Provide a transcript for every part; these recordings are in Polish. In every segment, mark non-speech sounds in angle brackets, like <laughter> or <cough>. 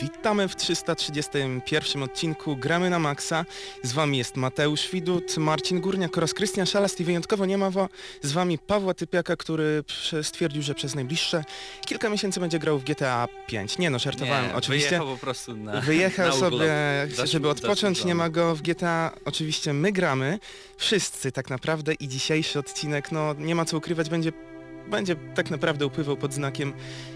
Witamy w 331 odcinku Gramy na Maxa. Z Wami jest Mateusz Widut, Marcin Górniak oraz Krystian Szalast i wyjątkowo nie ma wo- z Wami Pawła Typiaka, który stwierdził, że przez najbliższe kilka miesięcy będzie grał w GTA 5. Nie no, żartowałem Nie, oczywiście. Wyjechał po prostu na <laughs> Wyjechał na sobie, żeby odpocząć, nie ma go w GTA. Oczywiście my gramy, wszyscy tak naprawdę i dzisiejszy odcinek, no nie ma co ukrywać, będzie, będzie tak naprawdę upływał pod znakiem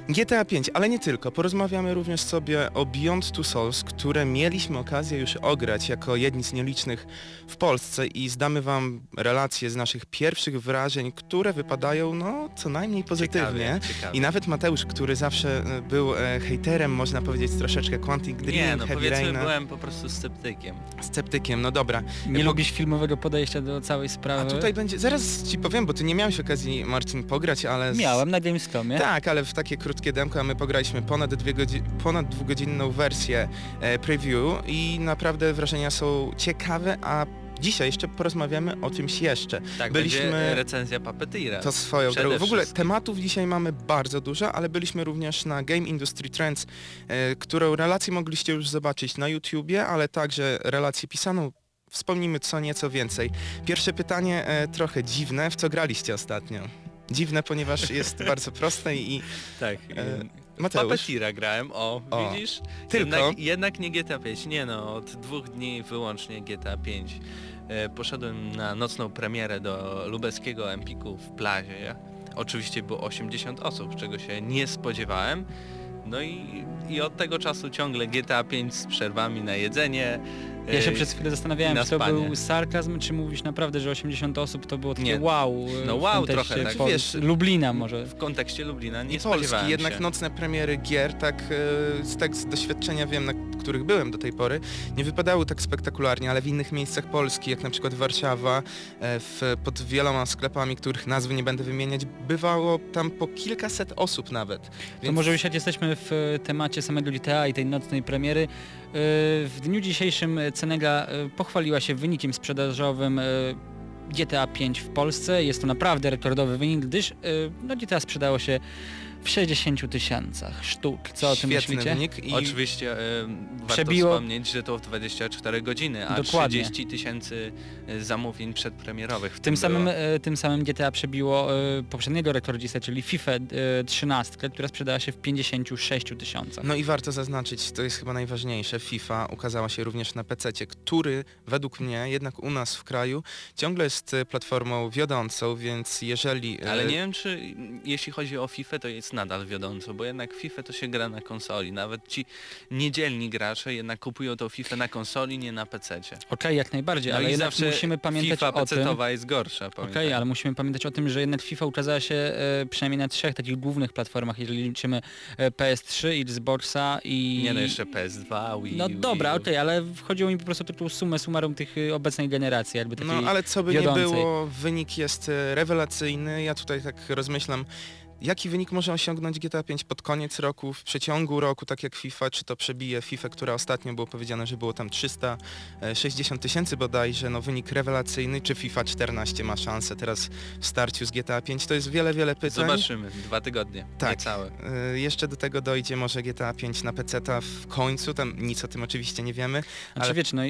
GTA 5, ale nie tylko. Porozmawiamy również sobie o Beyond Two Souls, które mieliśmy okazję już ograć jako jedni z nielicznych w Polsce i zdamy Wam relacje z naszych pierwszych wrażeń, które wypadają no co najmniej pozytywnie. Ciekawie, ciekawie. I nawet Mateusz, który zawsze e, był e, hejterem, można powiedzieć troszeczkę Quantic Dream, Nie, no Heavy powiedzmy Raina, byłem po prostu sceptykiem. sceptykiem, no dobra. Nie Bo- lubisz filmowego podejścia do całej A sprawy? tutaj będzie, zaraz Ci powiem, bo Ty nie miałeś okazji, Marcin, pograć, ale... z- Miałem na Gamescomie. Tak, ale w takie krótkie demko, a my pograliśmy ponad, dwie godzi- ponad dwugodzinną wersję e, preview i naprawdę wrażenia są ciekawe, a dzisiaj jeszcze porozmawiamy o czymś jeszcze. Tak, Byliśmy- recenzja Puppeteera. To swoją Przede drogą. W ogóle wszystkim. tematów dzisiaj mamy bardzo dużo, ale byliśmy również na Game Industry Trends, e, którą relację mogliście już zobaczyć na YouTubie, ale także relację pisaną. Wspomnimy co nieco więcej. Pierwsze pytanie e, trochę dziwne. W co graliście ostatnio? Dziwne, ponieważ jest <laughs> bardzo proste i Tak. E, Mateusz. Puppeteera grałem, o, O, widzisz? tylko? Jednak, jednak nie GTA 5, nie no, od dwóch dni wyłącznie GTA 5. E, poszedłem na nocną premierę do lubelskiego Empiku w Plazie. Oczywiście było 80 osób, czego się nie spodziewałem. No i, i od tego czasu ciągle GTA 5 z przerwami na jedzenie. Ja się przez chwilę zastanawiałem, na czy to spanie. był sarkazm, czy mówisz naprawdę, że 80 osób to było takie Nie. wow. No wow trochę, tak. Pol- Wiesz, Lublina może. w kontekście Lublina nie i Polski. spodziewałem Jednak się. nocne premiery gier, tak e, z, tak z doświadczenia wiem, na których byłem do tej pory, nie wypadały tak spektakularnie, ale w innych miejscach Polski, jak na przykład Warszawa, e, w, pod wieloma sklepami, których nazwy nie będę wymieniać, bywało tam po kilkaset osób nawet. To może już jak jesteśmy w temacie samego GTA i tej nocnej premiery, w dniu dzisiejszym Cenega e, pochwaliła się wynikiem sprzedażowym e, GTA 5 w Polsce. Jest to naprawdę rekordowy wynik, gdyż e, no, GTA sprzedało się w 60 tysiącach sztuk. Co o tym Świetny myślicie? wynik i Oczywiście e, warto Przebiło- wspomnieć, że to w 24 godziny, a Dokładnie. 30 tysięcy e, zamówień przedpremierowych w Tym tym samym, e, tym samym GTA przebiło e, poprzedniego rekordzistę, czyli FIFA e, 13, która sprzedała się w 56 tysiącach. No i warto zaznaczyć, to jest chyba najważniejsze, FIFA ukazała się również na PC, który według mnie jednak u nas w kraju ciągle jest platformą wiodącą, więc jeżeli... Ale nie wiem, czy jeśli chodzi o FIFA, to jest nadal wiodąco, bo jednak FIFA to się gra na konsoli. Nawet ci niedzielni gracze jednak kupują tą FIFA na konsoli, nie na PC-cie. Okej, jak najbardziej, No ale jednak musimy pamiętać FIFA o tym... PC-towa jest gorsza, Okej, pamiętaj. ale musimy pamiętać o tym, że jednak FIFA ukazała się e, przynajmniej na trzech takich głównych platformach, jeżeli liczymy e, PS3, Xboxa i... Nie no, jeszcze PS2, Wii No Wii dobra, okej, ale chodziło mi po prostu o sumę summarum tych y, obecnej generacji, jakby takiej... No ale co by wiodącej. nie było, wynik jest e, rewelacyjny. Ja tutaj tak rozmyślam, jaki wynik może osiągnąć GTA 5 pod koniec roku, w przeciągu roku, tak jak FIFA, czy to przebije FIFA, która ostatnio było powiedziane, że było tam 360 tysięcy bodajże, no wynik rewelacyjny, czy FIFA 14 ma szansę teraz w starciu z GTA 5, to jest wiele, wiele pytań. Zobaczymy, dwa tygodnie, Tak. niecałe. E, Jeszcze do tego dojdzie może GTA 5 na PC-ta w końcu, tam nic o tym oczywiście nie wiemy. Znaczy ale- wiecie, no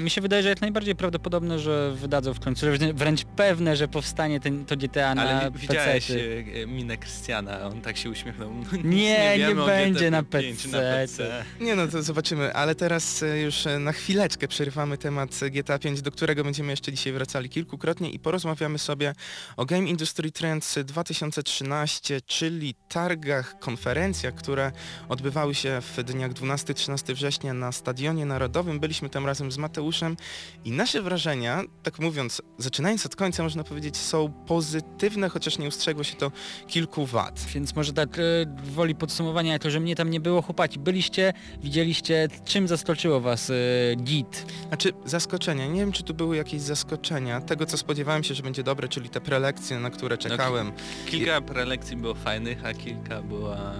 mi się wydaje, że jak najbardziej prawdopodobne, że wydadzą w końcu, wręcz- wręcz pewne, że powstanie ten, to GTA na Ale wi- widziałeś PC-ty. e, minę Krystiana, on tak się uśmiechnął. <laughs> Nie, nie o będzie na 5 PC. Nie no, to zobaczymy, ale teraz e, już e, na chwileczkę przerywamy temat e, GTA 5, do którego będziemy jeszcze dzisiaj wracali kilkukrotnie i porozmawiamy sobie o Game Industry Trends 2013, czyli targach, konferencjach, które odbywały się w dniach 12-13 września na Stadionie Narodowym. Byliśmy tam razem z Mateuszem Mateuszem i nasze wrażenia, tak mówiąc, zaczynając od końca, można powiedzieć, są pozytywne, chociaż nie ustrzegło się to kilku wad. Więc może tak e, woli podsumowania, jako że mnie tam nie było, chłopaki, byliście, widzieliście, czym zaskoczyło was e, git? Znaczy zaskoczenia, nie wiem czy tu były jakieś zaskoczenia, tego co spodziewałem się, że będzie dobre, czyli te prelekcje, na które czekałem. Kilka prelekcji było fajnych, a kilka była...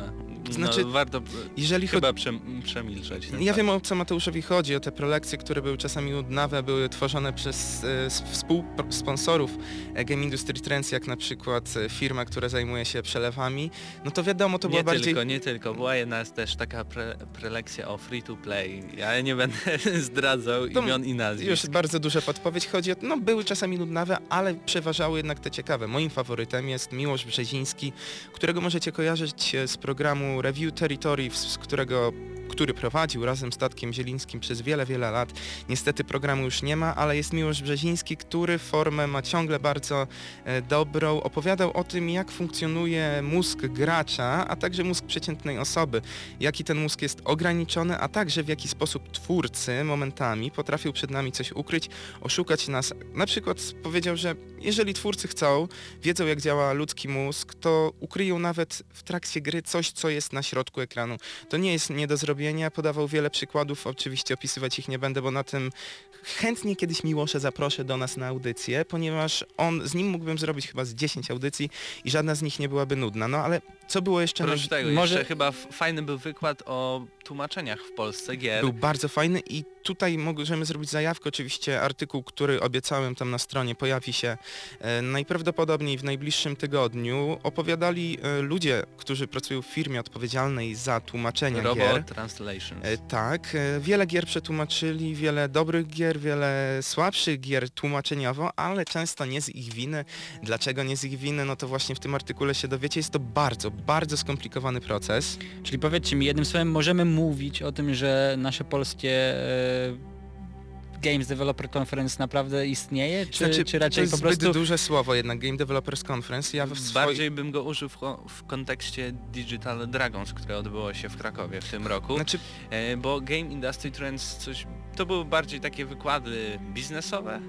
Znaczy, no, warto Jeżeli chyba przem- przemilczeć. ten Ja fakt. wiem o co Mateuszowi chodzi, o te prelekcje, które były czasami nudnawe, były tworzone przez e, współsponsorów e, Game Industry Trends, jak na przykład e, firma, która zajmuje się przelewami. No to wiadomo, to nie było bardziej... tylko, nie tylko. Była jedna też taka pre prelekcja o free to play. Ja nie będę <laughs> zdradzał To imion i nazwisk. Już bardzo duża podpowiedź chodzi o, no były czasami nudnawe, ale przeważały jednak te ciekawe. Moim faworytem jest Miłosz Brzeziński, którego możecie kojarzyć e, z programu Review Territory, z którego który prowadził razem z Zielińskim przez wiele, wiele lat. Niestety programu już nie ma, ale jest Miłosz Brzeziński, który formę ma ciągle bardzo e, dobrą. Opowiadał o tym, jak funkcjonuje mózg gracza, a także mózg przeciętnej osoby. Jaki ten mózg jest ograniczony, a także w jaki sposób twórcy momentami potrafią przed nami coś ukryć, oszukać nas. Na przykład powiedział, że jeżeli twórcy chcą, wiedzą jak działa ludzki mózg, to ukryją nawet w trakcie gry coś, co jest na środku ekranu. To nie jest nie do zrobienia. Podawał wiele przykładów, oczywiście opisywać ich nie będę, bo na tym chętnie kiedyś Miłosza zaproszę do nas na audycję, ponieważ on, z nim mógłbym zrobić chyba z 10 audycji i żadna z nich nie byłaby nudna. No ale co było jeszcze... Oprócz naj- tego, Może- jeszcze chyba fajny był wykład o tłumaczeniach w Polsce gier. Był bardzo fajny i tutaj możemy zrobić zajawkę. Oczywiście artykuł, który obiecałem tam na stronie pojawi się e, najprawdopodobniej w najbliższym tygodniu. Opowiadali e, ludzie, którzy pracują w firmie odpowiedzialnej za tłumaczenia Robot gier. Translations. E, Tak, e, wiele gier przetłumaczyli, wiele dobrych gier, wiele słabszych gier tłumaczeniowo, ale często nie z ich winy. Dlaczego nie z ich winy? No to właśnie w tym artykule się dowiecie. Jest to bardzo, bardzo skomplikowany proces. Czyli powiedzcie mi, jednym słowem możemy mówić o tym, że nasze polskie e, Games Developer Conference naprawdę istnieje, czy, Znaczy, czy to raczej jest po prostu... zbyt duże słowo jednak, Game Developers Conference. Ja w swoim... Bardziej bym go użył w, w kontekście Digital Dragons, które odbyło się w Krakowie w tym roku. Znaczy, E, bo Game Industry Trends coś... To były bardziej takie wykłady biznesowe?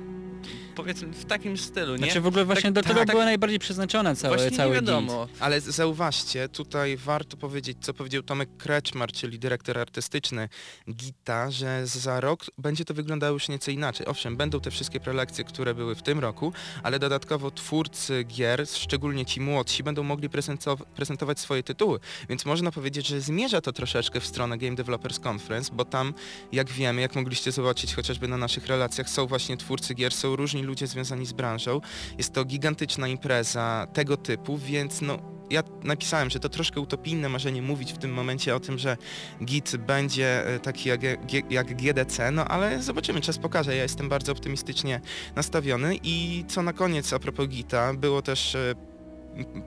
Powiedzmy w takim stylu, nie? Znaczy w ogóle właśnie Tak, do tego tak. było najbardziej przeznaczone całe, Właśnie cały nie git. wiadomo. Ale z- zauważcie, tutaj warto powiedzieć, co powiedział Tomek Kreczmar, czyli dyrektor artystyczny Gita, że za rok będzie to wyglądało już nieco inaczej. Owszem, będą te wszystkie prelekcje, które były w tym roku, ale dodatkowo twórcy gier, szczególnie ci młodsi, będą mogli prezentow- prezentować swoje tytuły. Więc można powiedzieć, że zmierza to troszeczkę w stronę Game Developers Conference, bo tam, jak wiemy, jak mogliście zobaczyć chociażby na naszych relacjach, są właśnie twórcy gier, są różni ludzie związani z branżą. Jest to gigantyczna impreza tego typu, więc no ja napisałem, że to troszkę utopijne marzenie mówić w tym momencie o tym, że Git będzie e, taki jak, G- jak GDC, no ale zobaczymy, czas pokaże. Ja jestem bardzo optymistycznie nastawiony i co na koniec a propos Gita, było też e,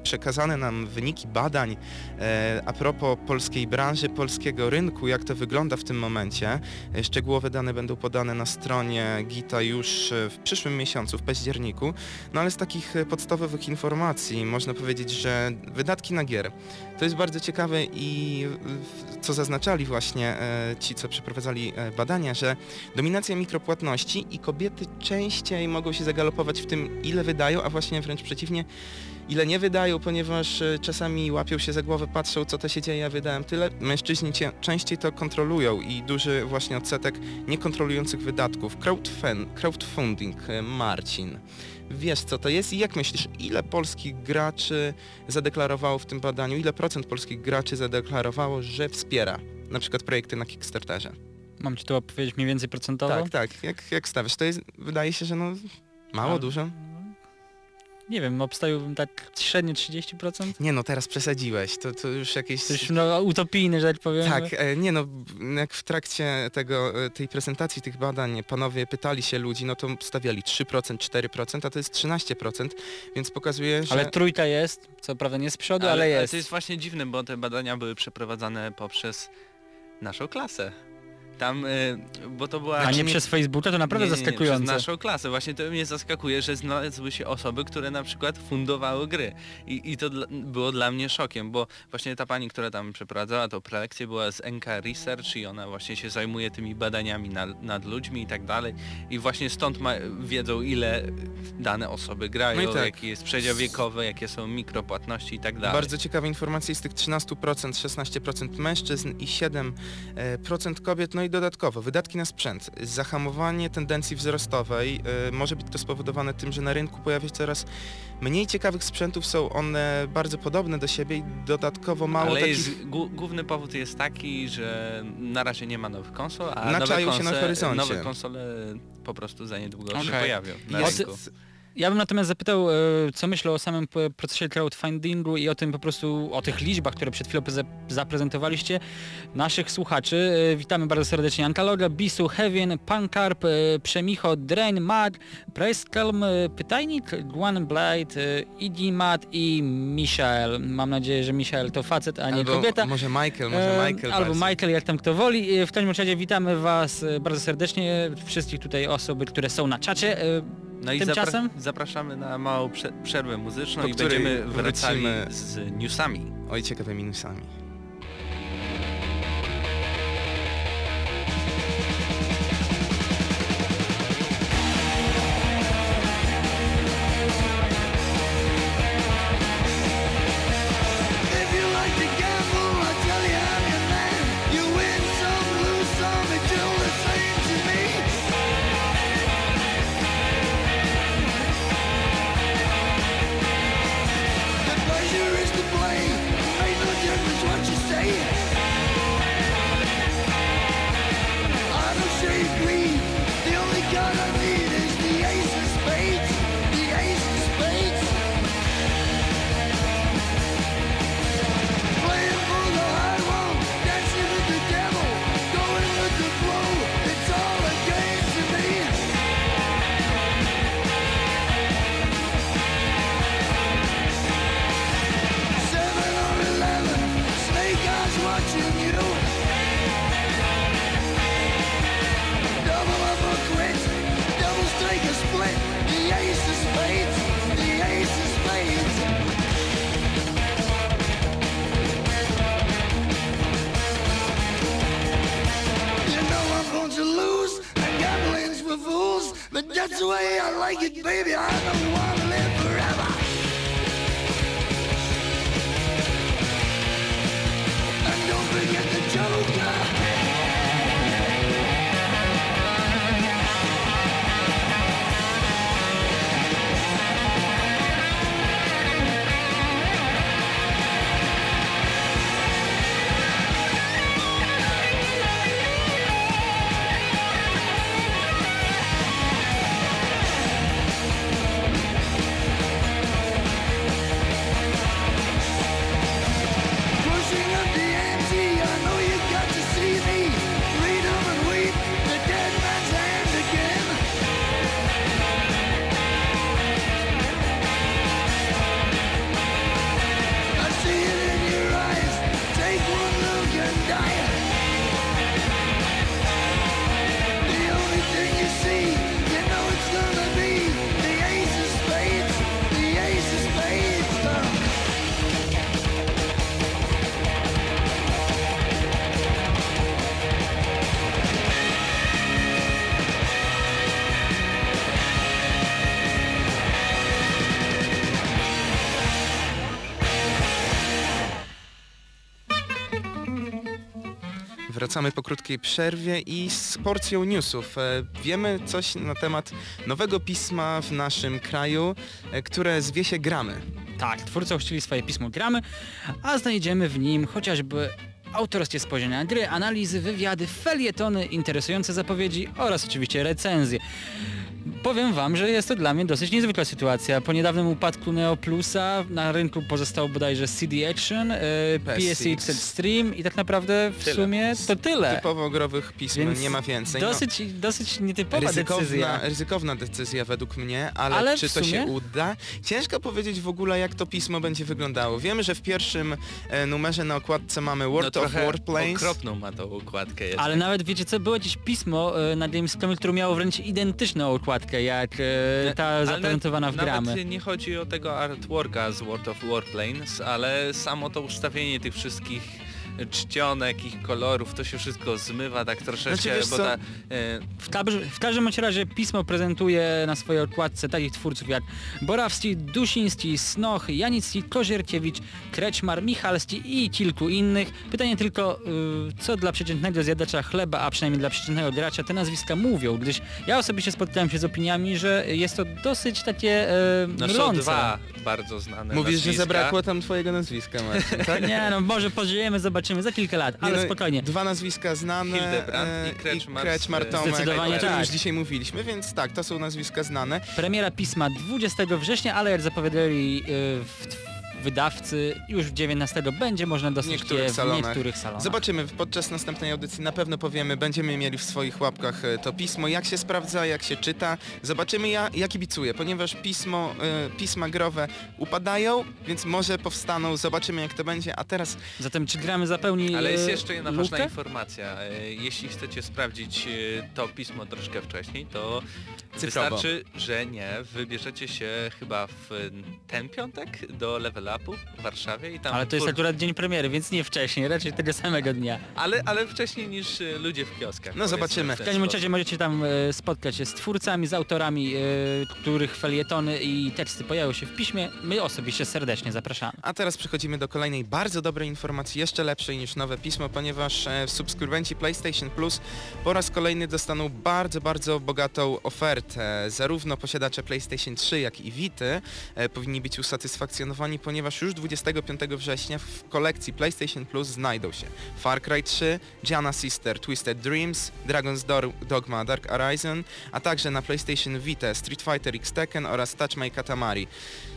przekazane nam wyniki badań e, a propos polskiej branży, polskiego rynku, jak to wygląda w tym momencie. E, Szczegółowe dane będą podane na stronie Gita już e, w przyszłym miesiącu, w październiku. No ale z takich podstawowych informacji można powiedzieć, że wydatki na gier to jest bardzo ciekawe i co zaznaczali właśnie ci, co przeprowadzali badania, że dominacja mikropłatności i kobiety częściej mogą się zagalopować w tym, ile wydają, a właśnie wręcz przeciwnie, ile nie wydają, ponieważ e, czasami łapią się za głowę, patrzą co to się dzieje, ja wydałem tyle. Mężczyźni cie, częściej to kontrolują i duży właśnie odsetek niekontrolujących wydatków. Crowdfund, crowdfunding, e, Marcin. Wiesz co to jest i jak myślisz, ile polskich graczy zadeklarowało w tym badaniu, ile procent polskich graczy zadeklarowało, że wspiera na przykład projekty na Kickstarterze? Mam ci to opowiedzieć mniej więcej procentowo? Tak, tak. Jak, jak stawiasz? To jest, wydaje się, że no mało, dużo? Nie wiem, obstawiłbym tak średnio 30%? Nie no, teraz przesadziłeś. To, to już jakieś... To już no, utopijny, że tak powiem. Tak, e, nie no, jak w trakcie tego, e, tej prezentacji tych badań panowie pytali się ludzi, no to stawiali 3%, 4%, a to jest 13%, więc pokazuje, że... Ale trójka jest, co prawda nie z przodu, ale, jest. to jest właśnie dziwne, bo te badania były przeprowadzane poprzez naszą klasę. Tam, y, bo to była... A nie nie- przez Facebooka, to naprawdę Nie, nie, nie, zaskakujące. Przez naszą klasę. Właśnie to mnie zaskakuje, że znalazły się osoby, które na przykład fundowały gry. I, i to dla, było dla mnie szokiem, bo właśnie ta pani, która tam przeprowadzała tą prelekcję była z NK Research i ona właśnie się zajmuje tymi badaniami nad, nad ludźmi i tak dalej. I właśnie stąd ma, wiedzą ile dane osoby grają, No tak. jaki jest przedział wiekowy, jakie są mikropłatności i tak dalej. Bardzo ciekawe informacje z tych 13%, 16% mężczyzn i 7% kobiet, no i dodatkowo wydatki na sprzęt. Zahamowanie tendencji wzrostowej y, może być to spowodowane tym, że na rynku pojawia się coraz mniej ciekawych sprzętów, są one bardzo podobne do siebie i dodatkowo mało Ale takich... jest, głó- główny powód jest taki, że na razie nie ma nowych konsol, a nowe, Naczają się na horyzoncie. nowe konsole po prostu za niedługo się Okej. pojawią na Jest- rynku. Ja bym natomiast zapytał, e, co myślę o samym procesie crowdfundingu i o tym po prostu, o tych liczbach, które przed chwilą pre- zaprezentowaliście naszych słuchaczy. E, Witamy bardzo serdecznie Antaloga, Bisu, Heaven, Pankarp, e, Przemicho, Drain, Mag, Preskelm, Pytajnik, Guan Blade, e, Iggy Mat i Michael. Mam nadzieję, że Michael to facet, a nie albo kobieta. może Michael, może Michael. Albo bardziej. Michael, jak tam kto woli. W każdym razie witamy Was bardzo serdecznie, wszystkich tutaj osoby, które są na czacie. No i Tymczasem? zapra- zapraszamy na małą prze- przerwę muzyczną Po i będziemy wracali wrócimy. z newsami. Oj, ciekawe minusami. Wracamy po krótkiej przerwie i z porcją newsów. E, Wiemy coś na temat nowego pisma w naszym kraju, e, które zwie się Gramy. Tak, twórcy ochrzcili swoje pismo Gramy, a znajdziemy w nim chociażby autorskie spojrzenia gry, analizy, wywiady, felietony, interesujące zapowiedzi oraz oczywiście recenzje. Powiem wam, że jest to dla mnie dosyć niezwykła sytuacja. Po niedawnym upadku Neo Plusa na rynku pozostał bodajże CD Action, e, PSX. Extreme i tak naprawdę w Tyle. sumie to tyle. Typowo growych pism Więc nie ma więcej. No, Dosyć, dosyć nietypowa ryzykowna, decyzja. ryzykowna decyzja według mnie, ale, Ale czy to się sumie- uda? Ciężko powiedzieć w ogóle jak to pismo będzie wyglądało. Wiemy, że w pierwszym e, numerze na okładce mamy World no of Warplanes. okropną ma tą układkę jeszcze. Ale nawet wiecie co, było jakieś pismo e, na Gamescomie, które miało wręcz identyczną okładkę jak e, ta Ale zaprezentowana w gramy. Nawet nie chodzi o tego artworka z World of Warplanes, ale samo to ustawienie tych wszystkich czcionek, ich kolorów, to się wszystko zmywa tak troszeczkę, Znaczy, bo co? ta, e, W, w każdym bądź razie pismo prezentuje na swojej okładce takich twórców jak Borawski, Dusiński, Snoch, Janicki, Kozierkiewicz, Kreczmar, Michalski i kilku innych. Pytanie tylko, y, co dla przeciętnego zjadacza chleba, a przynajmniej dla przeciętnego gracza te nazwiska mówią, gdyż ja osobiście spotkałem się z opiniami, że jest to dosyć takie e, no mylące. dwa bardzo znane Mówisz, że nazwiska. zabrakło tam twojego nazwiska, Marcin, tak? <laughs> Nie no, może pożyjemy, zobaczymy za kilka lat, ale no, spokojnie. Dwa nazwiska znane Hildebrand e, i Kretschmar Kretschmar Tomek, Zdecydowanie o którym tak. już dzisiaj mówiliśmy, więc tak, to są nazwiska znane. Premiera pisma 20 września, ale jak zapowiadali y, w- wydawcy, już 19 będzie można dostać niektórych je w salonach. niektórych salonach. Zobaczymy, podczas następnej audycji na pewno powiemy, będziemy mieli w swoich łapkach e, to pismo, jak się sprawdza, jak się czyta. Zobaczymy ja, ja kibicuję, ponieważ pismo, e, pisma growe upadają, więc może powstaną, zobaczymy jak to będzie, a teraz Zatem czy gramy zapełni Ale jest e, jeszcze jedna ważna lukę? informacja. Jeśli chcecie sprawdzić to pismo troszkę wcześniej, to Cyfrowo. wystarczy, że nie, wybierzecie się chyba w ten piątek do Level W Warszawie i tam... Ale to jest akurat dzień premiery, więc nie wcześniej, raczej tego samego dnia. ale, ale wcześniej niż e, ludzie w kioskach. No zobaczymy. w W każdym razie możecie tam e, spotkać się z twórcami, z autorami, e, których felietony i teksty pojawią się w piśmie. My osobiście serdecznie zapraszamy. A teraz przechodzimy do kolejnej bardzo dobrej informacji, jeszcze lepszej niż nowe pismo, ponieważ e, subskrybenci PlayStation Plus po raz kolejny dostaną bardzo, bardzo bogatą ofertę. Zarówno posiadacze PlayStation 3, jak i Vity e, powinni być usatysfakcjonowani, ponieważ już 25 września w kolekcji PlayStation Plus znajdą się Far Cry 3, Gianna Sister, Twisted Dreams, Dragon's Dogma Dark Horizon, a także na PlayStation Vita Street Fighter X Tekken oraz Touch My Katamari.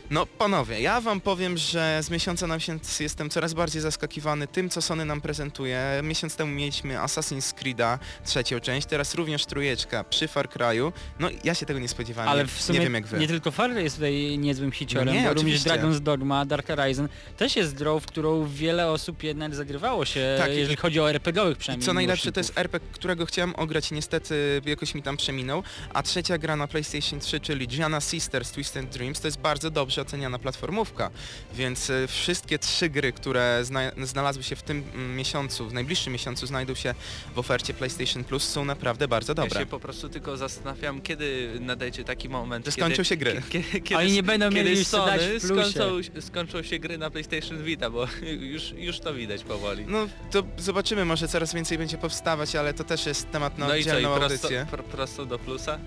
No panowie, ja wam powiem, że z miesiąca na miesiąc jestem coraz bardziej zaskakiwany tym, co Sony nam prezentuje. Miesiąc temu mieliśmy Assassin's Creed'a, trzecią część, teraz również trójeczka przy Far Cry'u. No ja się tego nie spodziewałem, Ale nie, w sumie nie wiem jak wy. nie tylko Far jest tutaj niezłym hiciorem, No nie, bo również. Dragon's Dogma, Dark Horizon też jest grą, w którą wiele osób jednak zagrywało się, Tak, i- jeżeli chodzi o RPG-owych I przynajmniej. co najlepsze, to jest. RPG, którego chciałem ograć, niestety jakoś mi tam przeminął. A trzecia gra na PlayStation 3, czyli Gianna Sisters Twisted Dreams, to jest bardzo dobrze oceniana platformówka. Więc e, wszystkie trzy gry, które zna znalazły się w tym mm, miesiącu, w najbliższym miesiącu znajdą się w ofercie PlayStation Plus, są naprawdę bardzo Ja dobre. się po prostu tylko zastanawiam, kiedy nadejdzie taki moment, Że kiedy, skończą się gry. Kiedy, Oni nie będą mieli już Sony skończą, skończą się gry na PlayStation Vita, bo <laughs> już, już to widać powoli. No to zobaczymy, może coraz więcej będzie powstawać, ale to też jest temat na No i co, i oddzielną prosto, audycję. pr prosto do plusa?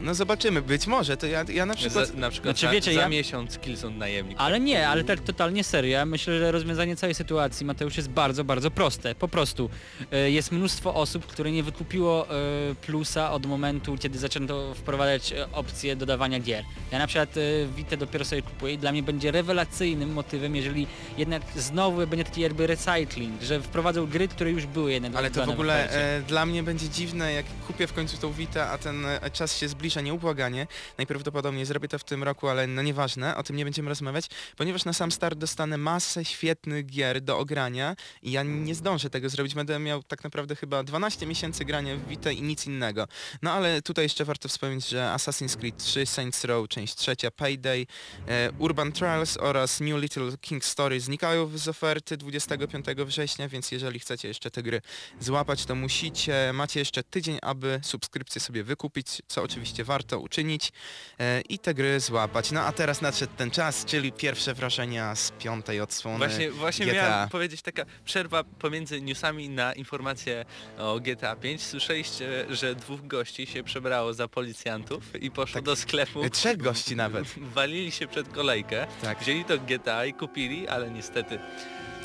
No zobaczymy, być może, to ja, ja na przykład... Za, na przykład Znaczy, za, wiecie, za ja- miesiąc Killzone najemnik. Ale nie, ale tak totalnie serio. Ja myślę, że rozwiązanie całej sytuacji, Mateusz, jest bardzo, bardzo proste. Po prostu e, jest mnóstwo osób, które nie wykupiło e, plusa od momentu, kiedy zaczęto wprowadzać e, opcję dodawania gier. Ja na przykład e, Vita dopiero sobie kupuję i dla mnie będzie rewelacyjnym motywem, jeżeli jednak znowu będzie taki jakby recycling, że wprowadzą gry, które już były jednak Ale to w ogóle e, dla mnie będzie dziwne, jak kupię w końcu tą Vita, a ten czas się zbliża nieubłaganie. Najprawdopodobniej zrobię to w tym roku, ale no nieważne, o tym nie będziemy rozmawiać, ponieważ na sam start dostanę masę świetnych gier do ogrania i ja nie zdążę tego zrobić. Będę miał tak naprawdę chyba 12 miesięcy grania w Vita i nic innego. No ale tutaj jeszcze warto wspomnieć, że Assassin's Creed 3, Saints Row, część trzecia, Payday, e, Urban Trials oraz New Little King Story znikają z oferty 25 września, więc jeżeli chcecie jeszcze te gry złapać, to musicie, macie jeszcze tydzień, aby subskrypcję sobie wykupić, co oczywiście warto uczynić e, i te gry złapać. No a teraz nadszedł ten czas, czyli pierwsze wrażenia z piątej odsłony Właśnie, właśnie GTA. miałem powiedzieć taka przerwa pomiędzy newsami na informacje o GTA 5. Słyszeliście, że dwóch gości się przebrało za policjantów i poszło Tak. do sklepu. Trzech gości nawet. <laughs> Walili się przed kolejkę, Tak. wzięli to GTA i kupili, ale niestety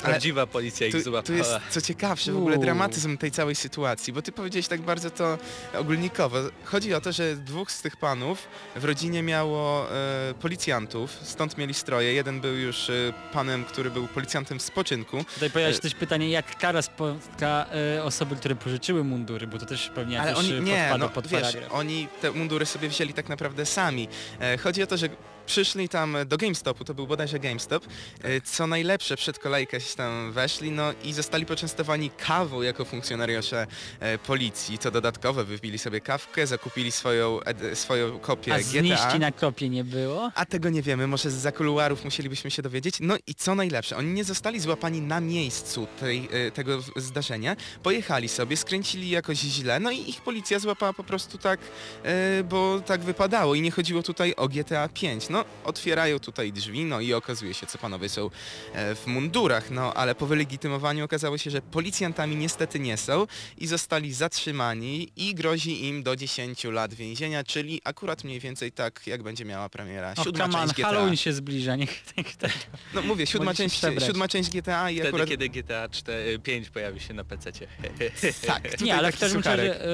prawdziwa policja ich Tu, złapała. jest co ciekawsze w ogóle Uuu. dramatyzm tej całej sytuacji, bo ty powiedziałeś tak bardzo to ogólnikowo. Chodzi o to, że dwóch z tych panów w rodzinie miało e, policjantów, stąd mieli stroje. Jeden był już e, panem, który był policjantem w spoczynku, Tutaj pojawia się E, też pytanie, jak kara spotka e, osoby, które pożyczyły mundury, bo to też pewnie ale jakoś oni e, nie, podpada no pod wiesz, paragraf. oni te mundury sobie wzięli tak naprawdę sami. E, chodzi o to, że przyszli tam do GameStopu, to był bodajże GameStop, e, co najlepsze przed kolejkę się tam weszli, no i zostali poczęstowani kawą jako funkcjonariusze e, policji, to dodatkowe, wypili sobie kawkę, zakupili swoją, ed, swoją kopię A GTA. na kopie nie było? A tego nie wiemy, może z zakuluarów musielibyśmy się dowiedzieć. No i co najlepsze, oni nie zostali złapani na miejscu tej, e, tego zdarzenia, pojechali sobie, skręcili jakoś źle, no i ich policja złapała po prostu tak, e, bo tak wypadało i nie chodziło tutaj o GTA 5. No, otwierają tutaj drzwi, no i okazuje się, co panowie są e, w mundurach, no ale po wylegitymowaniu okazało się, że policjantami niestety nie są i zostali zatrzymani i grozi im do 10 lat więzienia, czyli akurat mniej więcej tak, jak będzie miała premiera O, siódma część GTA. Halloween się zbliża, niech <laughs> niech tak. No mówię, siódma część, siódma część GTA i Wtedy, akurat... kiedy GTA 4, 5 pojawi się na PC. <laughs> Tak, Nie, ale w każdym razie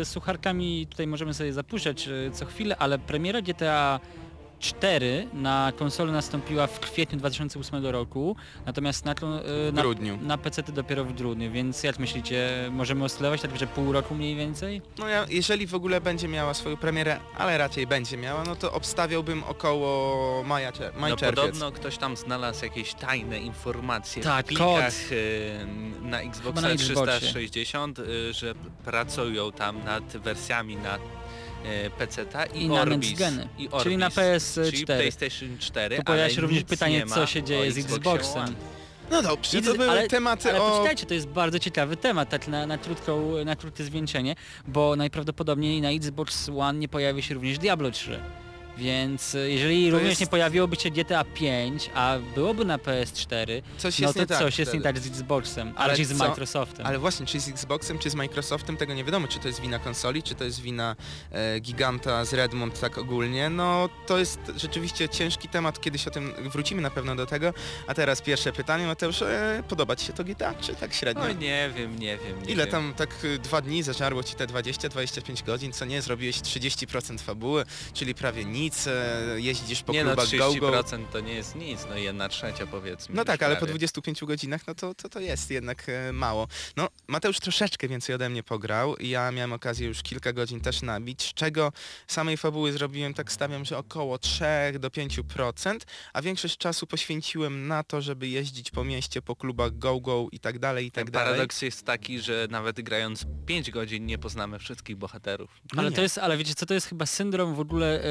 e, sucharkami tutaj możemy sobie zapuszczać e, co chwilę, ale premiera GTA 4 na konsolę nastąpiła w kwietniu 2008 roku, natomiast na, e, na, na PC dopiero w grudniu, więc jak myślicie, możemy oscylować tak, że pół roku mniej więcej? No ja, jeżeli w ogóle będzie miała swoją premierę, ale raczej będzie miała, no to obstawiałbym około maja, cze- maj, No czerwiec. podobno ktoś tam znalazł jakieś tajne informacje Tak, w plikach kod. y, na Chyba Xboxa na Xboxie. 360, y, że pracują tam nad wersjami na PC-ta i, I na Orbis. geny. I Orbis, Czyli na PS4. Czyli PlayStation 4, Tu pojawia się również pytanie, co się dzieje z Xboxem. One. No dobrze, I- to były ale- tematy Ale o... poczekajcie, to jest bardzo ciekawy temat, tak na, na, krótką, na krótkie zwieńczenie, bo najprawdopodobniej na Xbox One nie pojawi się również Diablo 3. Więc e, jeżeli To również jest- nie pojawiłoby się GTA 5, a byłoby na PS4, Coś no jest to tak coś jest nie tak z Xboxem, Ale raczej z? Microsoftem. Ale właśnie, czy z Xboxem, czy z Microsoftem, tego nie wiadomo, czy to jest wina konsoli, czy to jest wina e, giganta z Redmond tak ogólnie. No to jest rzeczywiście ciężki temat, kiedyś o tym wrócimy na pewno do tego. A teraz pierwsze pytanie, Mateusz, e, podoba Ci się to GTA, czy tak średnio? No nie wiem, nie wiem. Nie Ile wiem. tam tak y, dwa dni zażarło ci te 20-25 godzin, co nie? Zrobiłeś 30% fabuły, czyli prawie nic, e, jeździsz po Nie no, klubach go-go. 30% to nie jest nic, no jedna trzecia powiedzmy. No tak, ale po prawie. 25 godzinach, no to, to, to jest jednak e, mało. No, Mateusz troszeczkę więcej ode mnie pograł. Ja miałem okazję już kilka godzin też nabić, z czego samej fabuły zrobiłem, tak stawiam, że około 3 do 5%, a większość czasu poświęciłem na to, żeby jeździć po mieście, po klubach go-go i tak dalej, i tak dalej. Paradoks jest taki, że nawet grając 5 godzin nie poznamy wszystkich bohaterów. No ale nie. to jest, ale wiecie co, to jest chyba syndrom w ogóle, e,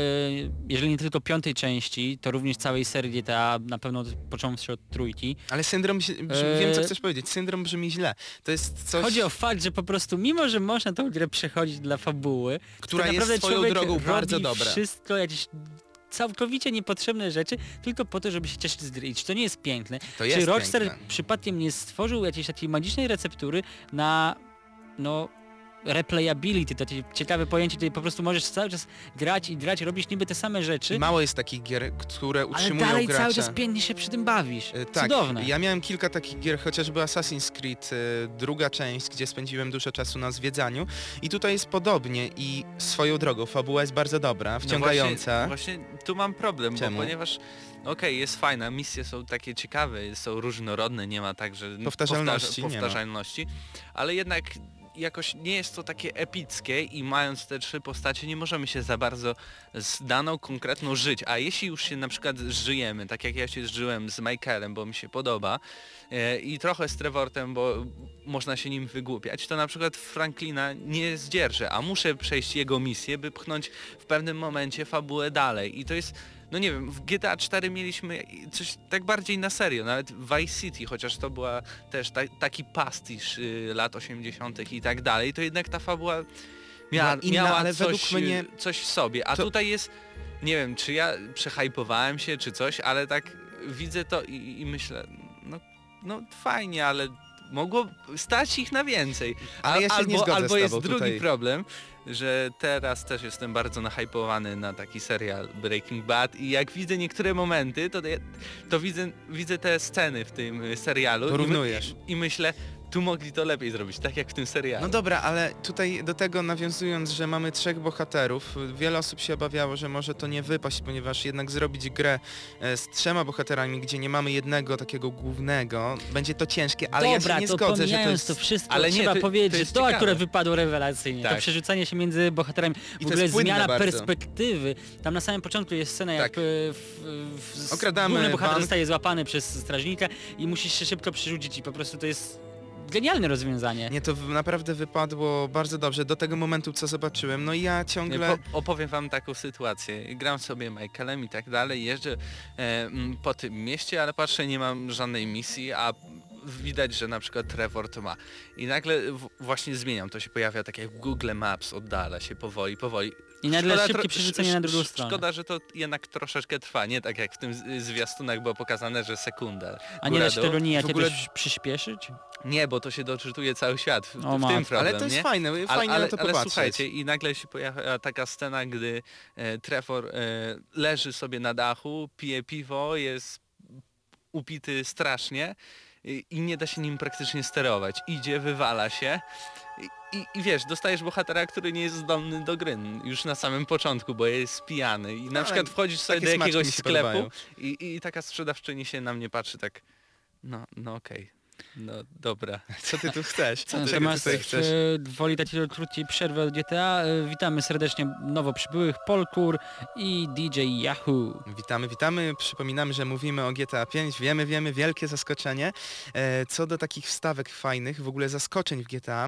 jeżeli nie tylko piątej części, to również całej serii GTA, na pewno począwszy od trójki. Ale syndrom, brzmi, Eee. wiem co chcesz powiedzieć, syndrom brzmi źle. To jest coś... Chodzi o fakt, że po prostu mimo, że można tą grę przechodzić dla fabuły, Która tak jest swoją drogą bardzo dobra. wszystko, jakieś całkowicie niepotrzebne rzeczy, tylko po to, żeby się cieszyć z gry. I czy to nie jest piękne? To jest czy Rockstar piękne. przypadkiem nie stworzył jakiejś takiej magicznej receptury na, no, replayability, to takie ciekawe pojęcie, tutaj po prostu możesz cały czas grać i grać, robisz niby te same rzeczy, Mało jest takich gier, które ale utrzymują dalej gracza. cały czas pięknie się przy tym bawisz. E, Tak, Cudowne. ja miałem kilka takich gier, chociażby Assassin's Creed, e, druga część, gdzie spędziłem dużo czasu na zwiedzaniu i tutaj jest podobnie i swoją drogą, fabuła jest bardzo dobra, wciągająca. No właśnie, właśnie tu mam problem, Czemu? bo ponieważ okej, jest fajna, misje są takie ciekawe, są różnorodne, nie ma tak, że Powtarzalności powtarza- nie ma. powtarzalności, ale jednak jakoś nie jest to takie epickie i mając te trzy postacie nie możemy się za bardzo z daną konkretną żyć, a jeśli już się na przykład żyjemy, tak jak ja się zżyłem z Michaelem, bo mi się podoba e, i trochę z Trevortem, bo można się nim wygłupiać, to na przykład Franklina nie zdzierżę, a muszę przejść jego misję, by pchnąć w pewnym momencie fabułę dalej. I to jest no nie wiem, w GTA 4 mieliśmy coś tak bardziej na serio, nawet Vice City, chociaż to była też ta, taki pastisz y, lat 80. i tak dalej, to jednak ta fabuła miała, No inna, miała coś, według mnie- y, coś w sobie, a to- tutaj jest, nie wiem, czy ja przehypowałem się, czy coś, ale tak widzę to i, i myślę, no, no fajnie, ale Mogło stać ich na więcej. Ale ja się albo nie zgodzę albo z jest drugi tutaj. problem, że teraz też jestem bardzo nahypowany na taki serial Breaking Bad i jak widzę niektóre momenty, to, to widzę, widzę te sceny w tym serialu i, my, i myślę, tu mogli to lepiej zrobić, tak jak w tym serialu. No dobra, ale tutaj do tego nawiązując, że mamy trzech bohaterów, wiele osób się obawiało, że może to nie wypaść, ponieważ jednak zrobić grę e, z trzema bohaterami, gdzie nie mamy jednego takiego głównego, będzie to ciężkie, ale Dobra, ja się nie to zgodzę, że to jest... to wszystko, Ale nie, trzeba to- powiedzieć, to jest to ciekawe. akurat wypadło rewelacyjnie. To Tak. przerzucanie się między bohaterami, w I to ogóle zmiana bardzo. perspektywy. Tam na samym początku jest scena, jak Tak. e, w, w, Okradamy główny bohater bank. zostaje złapany przez strażnika i musisz się szybko przerzucić i po prostu to jest genialne rozwiązanie. Nie, to naprawdę wypadło bardzo dobrze do tego momentu, co zobaczyłem. No i ja Nie, ciągle... po, opowiem wam taką sytuację. Gram sobie Michaelem i tak dalej, jeżdżę e, po tym mieście, ale patrzę, nie mam żadnej misji, a widać, że na przykład Trevor to ma. I nagle w, właśnie zmieniam, to się pojawia tak jak w Google Maps, oddala się powoli, powoli. I nagle Szkoda szybkie przerzucenie na drugą stronę. Szkoda, że to jednak troszeczkę trwa, nie tak jak w tym zwiastunach było pokazane, że sekunda. A nie da się tego nijak ogóle- jakoś przyspieszyć? Nie, bo to się doczytuje cały świat. W, O w tym problem, Ale to jest nie? fajne, Ale, fajnie ale, na to ale popatrzeć. słuchajcie, i nagle się pojawia taka scena, gdy e, Trevor e, leży sobie na dachu, pije piwo, jest upity strasznie i, i nie da się nim praktycznie sterować. Idzie, wywala się i, i, wiesz, dostajesz bohatera, który nie jest zdolny do gry. Już na samym początku, bo jest pijany. I na Ale przykład wchodzisz sobie do jakiegoś sklepu i, i taka sprzedawczyni się na mnie patrzy tak, no, no okej, no dobra. Co ty tu chcesz? Co ty Natomiast tutaj w chcesz? woli takiej krótkiej przerwy od GTA e, witamy serdecznie nowo przybyłych Polkur i DJ Yahoo. Witamy, witamy. Przypominamy, że mówimy o GTA 5. Wiemy, wiemy, wielkie zaskoczenie. E, co do takich wstawek fajnych, w ogóle zaskoczeń w GTA,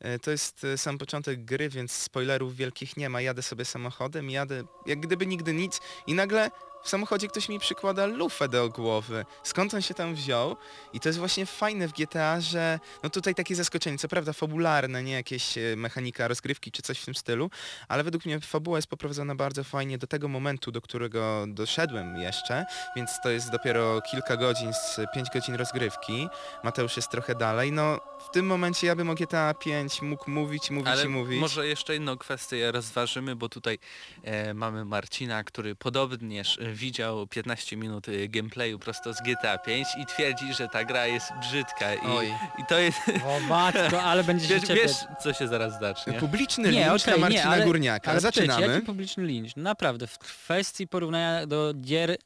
e, to jest sam początek gry, więc spoilerów wielkich nie ma. Jadę sobie samochodem, jadę jak gdyby nigdy nic i nagle w samochodzie ktoś mi przykłada lufę do głowy. Skąd on się tam wziął? I to jest właśnie fajne w GTA, że no tutaj takie zaskoczenie, co prawda fabularne, nie jakieś e, mechanika rozgrywki czy coś w tym stylu, ale według mnie fabuła jest poprowadzona bardzo fajnie do tego momentu, do którego doszedłem jeszcze, więc to jest dopiero kilka godzin z 5 godzin rozgrywki. Mateusz jest trochę dalej. No w tym momencie ja bym o GTA 5 mógł mówić, mówić Ale i mówić. może jeszcze jedną kwestię rozważymy, bo tutaj e, mamy Marcina, który podobnież widział 15 minut e, gameplayu prosto z GTA 5 i twierdzi, że ta gra jest brzydka i, Oj. i to jest... O matko, ale będzie się Wiesz, wiesz, co się zaraz zacznie? Publiczny Nie, lincz okej, na Marcina nie, ale- Górniaka. Ale przecież, Zaczynamy. jaki publiczny lincz? Naprawdę, w kwestii porównania do gier...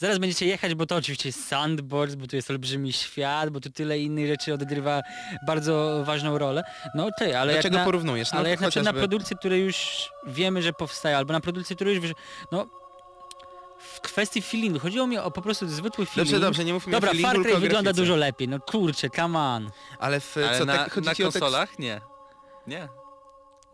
Zaraz będziecie jechać, bo to oczywiście jest sandbox, bo tu jest olbrzymi świat, bo tu tyle innych rzeczy odgrywa bardzo ważną rolę. No okej, ale Dlaczego jak na, porównujesz? No ale jak na przykład na chociażby- produkcje, które już wiemy, że powstają, albo na produkcje, które już... No, w kwestii feelingu, chodziło mi o po prostu zwykły feeling. Dobrze, dobrze, nie mówmy Dobra, o feelingu, Far Cry wygląda grafice. dużo lepiej, no kurczę, come on. Ale w Ale co na, tak, na konsolach? Nie. Nie.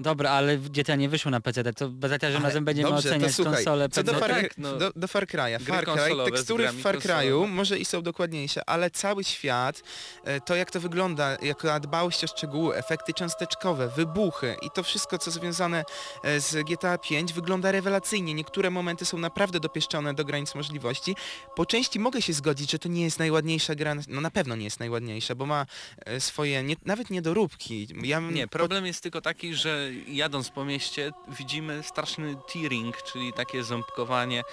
Dobra, ale GTA nie wyszło na PC, to za każdym razem będziemy dobrze, to oceniać słuchaj, konsolę Co do PC. Far, tak, no. do, do Far Cry'a. Far Cry, tekstury w Far Cry'u może i są dokładniejsze, ale cały świat, e, to jak to wygląda, jaka dbałość o szczegóły, efekty cząsteczkowe, wybuchy i to wszystko, co związane e, z GTA 5 wygląda rewelacyjnie. Niektóre momenty są naprawdę dopieszczone do granic możliwości. Po części mogę się zgodzić, że to nie jest najładniejsza gra, no na pewno nie jest najładniejsza, bo ma e, swoje, nie, nawet niedoróbki. Ja Nie, po- problem jest tylko taki, że jadąc po mieście widzimy straszny tearing, czyli takie ząbkowanie e,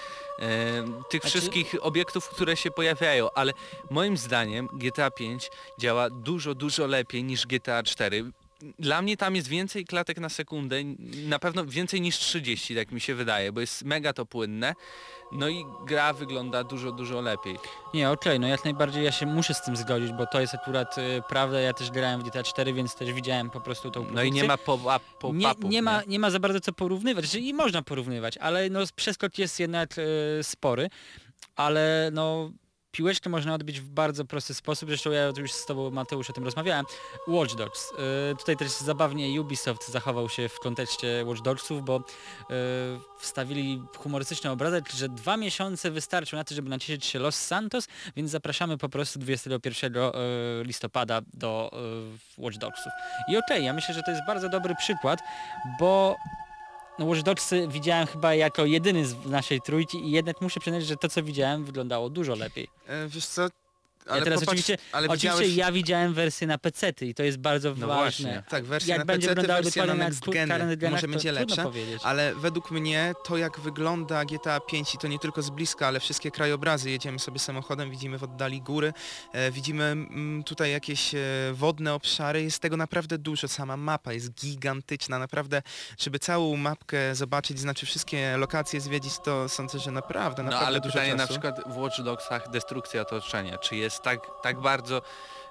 tych Znaczy- wszystkich obiektów, które się pojawiają, ale moim zdaniem GTA 5 działa dużo, dużo lepiej niż GTA 4. Dla mnie tam jest więcej klatek na sekundę, na pewno więcej niż 30, tak mi się wydaje, bo jest mega to płynne, no i gra wygląda dużo, dużo lepiej. Nie, okej, no jak najbardziej ja się muszę z tym zgodzić, bo to jest akurat y, prawda, ja też grałem w GTA 4, więc też widziałem po prostu tą No i produkcję. nie ma pop-up- pop-upów. nie, nie, ma, nie ma za bardzo co porównywać, czyli i można porównywać, ale no przeskok jest jednak y, spory, ale no piłeczkę można odbić w bardzo prosty sposób, zresztą ja już z Tobą Mateusz o tym rozmawiałem. Watch Dogs. Y, tutaj też zabawnie Ubisoft zachował się w kontekście Watch Dogsów, bo y, wstawili humorystyczny obrazek, że dwa miesiące wystarczą na to, żeby nacieszyć się Los Santos, więc zapraszamy po prostu 21 y, listopada do y, Watch Dogsów. I okej, ja myślę, że to jest bardzo dobry przykład, bo Watch Dogsy widziałem chyba jako jedyny z naszej trójki i jednak muszę przyznać, że to co widziałem wyglądało dużo lepiej. E, Wiesz co, Ale ja teraz popatrz, oczywiście, ale oczywiście widziałeś- ja widziałem wersję na PC i to jest bardzo No ważne. właśnie. Tak, wersja Jak na będzie PC, wersja na next geny. Genach, może to będzie lepsza, ale według mnie to jak wygląda GTA 5 i to nie tylko z bliska, ale wszystkie krajobrazy, jedziemy sobie samochodem, widzimy w oddali góry, e, widzimy mm, tutaj jakieś e, wodne obszary, jest tego naprawdę dużo, sama mapa jest gigantyczna, naprawdę, żeby całą mapkę zobaczyć, znaczy wszystkie lokacje zwiedzić, to sądzę, że naprawdę, No naprawdę ale dużo pytanie czasu. na przykład w Watch Dogsach destrukcja otoczenia, czy jest tak, tak bardzo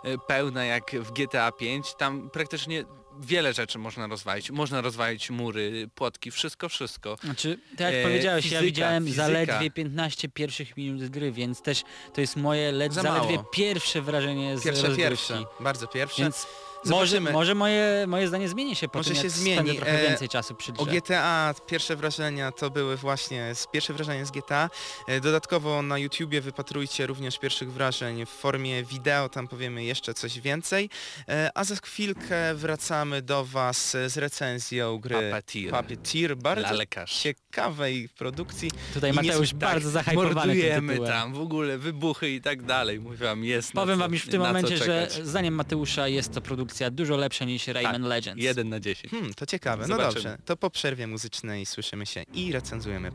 e, pełna jak w GTA 5, tam praktycznie wiele rzeczy można rozwalić. Można rozwalić mury, płotki, wszystko, wszystko. Znaczy, tak jak E, powiedziałeś, fizyka, ja widziałem fizyka. zaledwie 15 pierwszych minut gry, więc też to jest moje led, Za zaledwie mało. pierwsze wrażenie z Pierwsze, rozgrywki. pierwsze, bardzo pierwsze. Więc Zobaczymy. może moje, moje zdanie zmieni się po Może tym, się jak zmieni. trochę E, więcej czasu przy O grze. GTA pierwsze wrażenia to były właśnie z pierwsze wrażenia z GTA. E, Dodatkowo na YouTubie wypatrujcie również pierwszych wrażeń w formie wideo, tam powiemy jeszcze coś więcej. E, A za chwilkę wracamy do Was z recenzją gry Puppeteer. Puppeteer bardzo Lalekarz. ciekawej produkcji. Tutaj Mateusz są- bardzo zahajpowany tym Mordujemy tam, w ogóle wybuchy i tak dalej. Mówię wam, jest na Powiem co, wam już w tym momencie, że zdaniem Mateusza jest to produkcja dużo lepsza niż Rayman Legends. Jeden na dziesięć. Hmm, to ciekawe. No Zobaczymy. dobrze, to po przerwie muzycznej słyszymy się i recenzujemy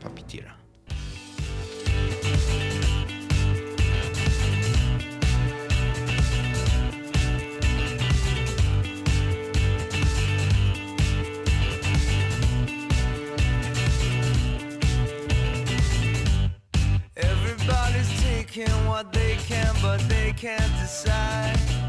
taking what they can, but they can't decide.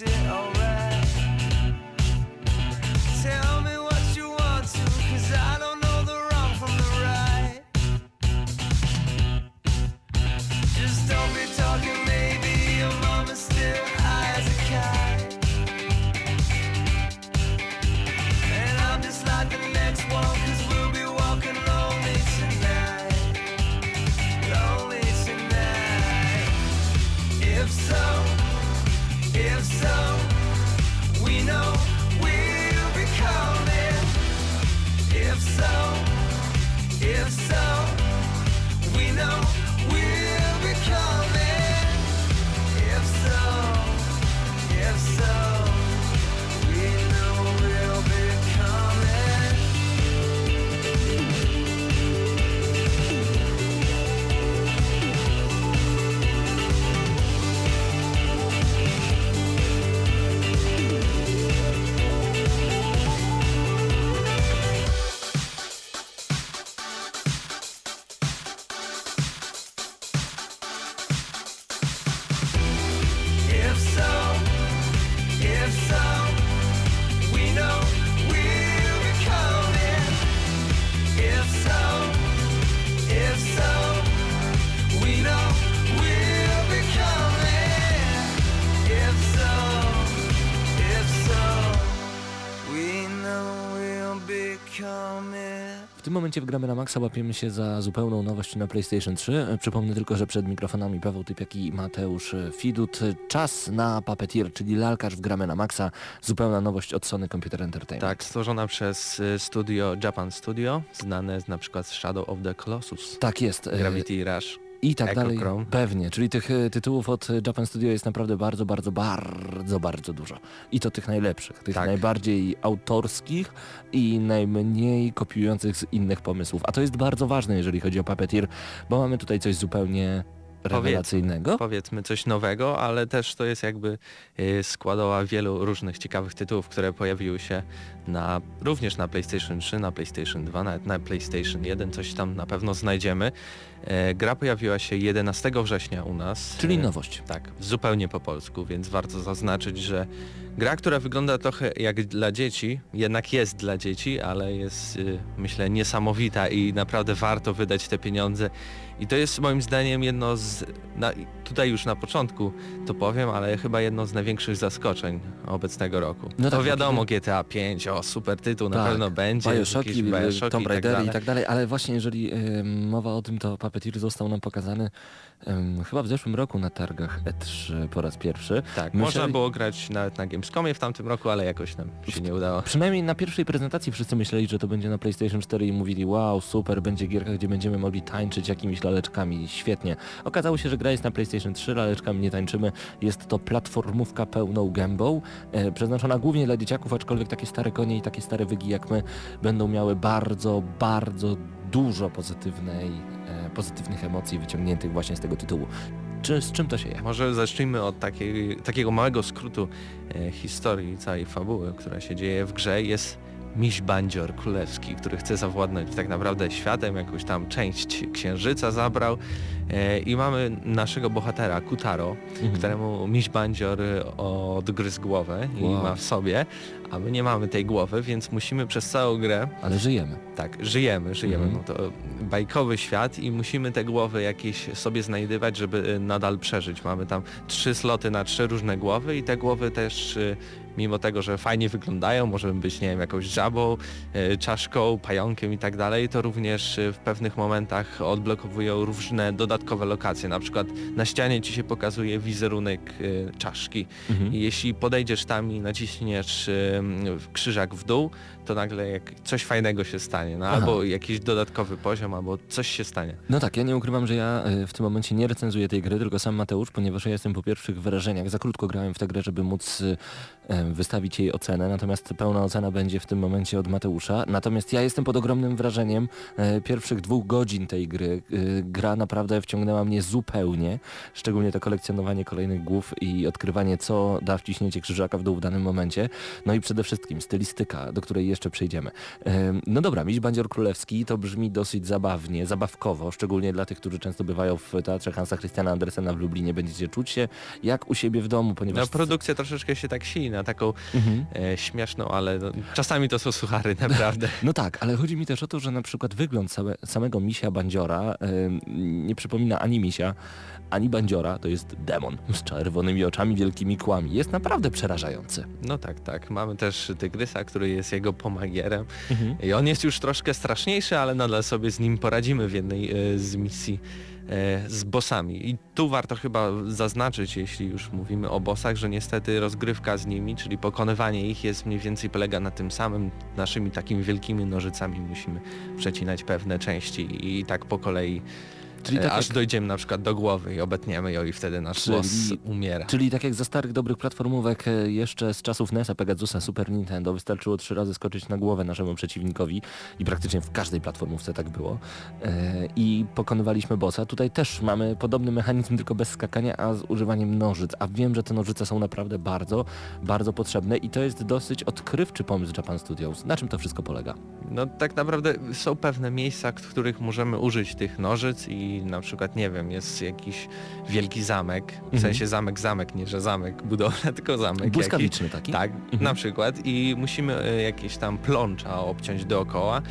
It alright. Tell W Gramy na Maxa łapiemy się za zupełną nowość na PlayStation 3. E, Przypomnę tylko, że przed mikrofonami Paweł Typiak i Mateusz Fidut. Czas na Puppeteer, czyli lalkarz w Gramy na Maxa. Zupełna nowość od Sony Computer Entertainment. Tak, stworzona przez y, studio Japan Studio, znane z, na przykład z Shadow of the Colossus, Tak jest. e, Gravity Rush. I tak Echo dalej. Chrome. Pewnie, czyli tych e, tytułów od e, Japan Studio jest naprawdę bardzo, bardzo, bardzo, bardzo dużo. I to tych najlepszych, tych Tak. najbardziej autorskich i najmniej kopiujących z innych pomysłów. A to jest bardzo ważne, jeżeli chodzi o Puppeteer, bo mamy tutaj coś zupełnie rewelacyjnego. powiedzmy coś nowego, ale też to jest jakby y, składowa wielu różnych ciekawych tytułów, które pojawiły się na, również na PlayStation 3, na PlayStation 2, nawet na PlayStation 1, coś tam na pewno znajdziemy. E, gra pojawiła się 11 września u nas. Czyli E, nowość. Tak, zupełnie po polsku, więc warto zaznaczyć, że gra, która wygląda trochę jak dla dzieci, jednak jest dla dzieci, ale jest y, myślę niesamowita i naprawdę warto wydać te pieniądze. I to jest moim zdaniem jedno z, na, tutaj już na początku to powiem, ale chyba jedno z największych zaskoczeń obecnego roku. No to tak, wiadomo bo kiedy- GTA 5, o super tytuł, na Tak, pewno będzie. Bioshocki, jakieś Bioshocki Tomb i tak Raidery dalej. i tak dalej, ale właśnie jeżeli em, mowa o tym, to Puppeteer został nam pokazany em, chyba w zeszłym roku na targach E3 po raz pierwszy. Tak, można było grać nawet na Gamescomie w tamtym roku, ale jakoś nam się nie udało. Przynajmniej na pierwszej prezentacji wszyscy myśleli, że to będzie na PlayStation 4 i mówili wow, super, będzie gierka, gdzie będziemy mogli tańczyć jakimiś laleczkami, świetnie. Okazało się, że gra jest na PlayStation 3, laleczkami nie tańczymy, jest to platformówka pełną gębą, e, przeznaczona głównie dla dzieciaków, aczkolwiek takie stare konie i takie stare wygi jak my będą miały bardzo, bardzo dużo pozytywnej, e, pozytywnych emocji wyciągniętych właśnie z tego tytułu. Czy, z czym to się je? Może zacznijmy od takiej, takiego małego skrótu e, historii całej fabuły, która się dzieje w grze. Jest miś bandzior królewski, który chce zawładnąć tak naprawdę światem, jakąś tam część księżyca zabrał e, i mamy naszego bohatera Kutaro, Mhm. któremu miś bandzior e, odgryzł głowę i Wow. ma w sobie, a my nie mamy tej głowy, więc musimy przez całą grę Ale żyjemy. tak, żyjemy, żyjemy. Mhm. No to bajkowy świat i musimy te głowy jakieś sobie znajdywać, żeby y, nadal przeżyć. Mamy tam trzy sloty na trzy różne głowy i te głowy też mimo tego, że fajnie wyglądają, możemy być, nie wiem, jakąś żabą, y, czaszką, pająkiem i tak dalej, to również y, w pewnych momentach odblokowują różne dodatkowe lokacje. Na przykład na ścianie ci się pokazuje wizerunek y, czaszki Mhm. i jeśli podejdziesz tam i naciśniesz krzyżak w dół, to nagle jak coś fajnego się stanie, no, albo jakiś dodatkowy poziom, albo coś się stanie. No tak, ja nie ukrywam, że ja e, w tym momencie nie recenzuję tej gry, tylko sam Mateusz, ponieważ ja jestem po pierwszych wrażeniach. Za krótko grałem w tę grę, żeby móc e, e, wystawić jej ocenę, natomiast pełna ocena będzie w tym momencie od Mateusza. Natomiast ja jestem pod ogromnym wrażeniem e, pierwszych dwóch godzin tej gry. E, gra naprawdę wciągnęła mnie zupełnie, szczególnie to kolekcjonowanie kolejnych głów i odkrywanie, co da wciśnięcie krzyżaka w dół w danym momencie. No i przede wszystkim stylistyka, do której jeszcze przejdziemy. Em, No dobra, Miś Bandzior Królewski to brzmi dosyć zabawnie, zabawkowo, szczególnie dla tych, którzy często bywają w Teatrze Hansa Christiana Andersena w Lublinie. Będziecie czuć się jak u siebie w domu, ponieważ... No produkcja troszeczkę się tak sili na taką Mhm. e, śmieszną, ale no, czasami to są suchary, <laughs> naprawdę. No tak, ale chodzi mi też o to, że na przykład wygląd same, samego misia bandziora em, nie przypomina ani misia, ani bandziora, to jest demon z czerwonymi oczami, wielkimi kłami. Jest naprawdę przerażający. No tak, tak. Mamy też Tygrysa, który jest jego pomagierem Mhm. i on jest już troszkę straszniejszy, ale nadal sobie z nim poradzimy w jednej e, z misji e, z bossami. I tu warto chyba zaznaczyć, jeśli już mówimy o bossach, że niestety rozgrywka z nimi, czyli pokonywanie ich jest mniej więcej polega na tym samym. Naszymi takimi wielkimi nożycami musimy przecinać pewne części i tak po kolei, Czyli e, tak aż jak- dojdziemy na przykład do głowy i obetniemy ją i wtedy nasz Czyli- boss umiera. Czyli tak jak za starych dobrych platformówek e, jeszcze z czasów NES-a, Pegasusa, Super Nintendo wystarczyło trzy razy skoczyć na głowę naszemu przeciwnikowi i praktycznie w każdej platformówce tak było e, i pokonywaliśmy bossa. Tutaj też mamy podobny mechanizm, tylko bez skakania, a z używaniem nożyc. A wiem, że te nożyce są naprawdę bardzo, bardzo potrzebne i to jest dosyć odkrywczy pomysł Japan Studios. Na czym to wszystko polega? No tak naprawdę są pewne miejsca, w których możemy użyć tych nożyc i na przykład, nie wiem, jest jakiś wielki zamek, w Mhm. sensie zamek, zamek, nie że zamek, budowla, <laughs> tylko zamek. jakiś. Błyskawiczny taki? Tak, Mhm. na przykład i musimy e, jakieś tam plącza obciąć dookoła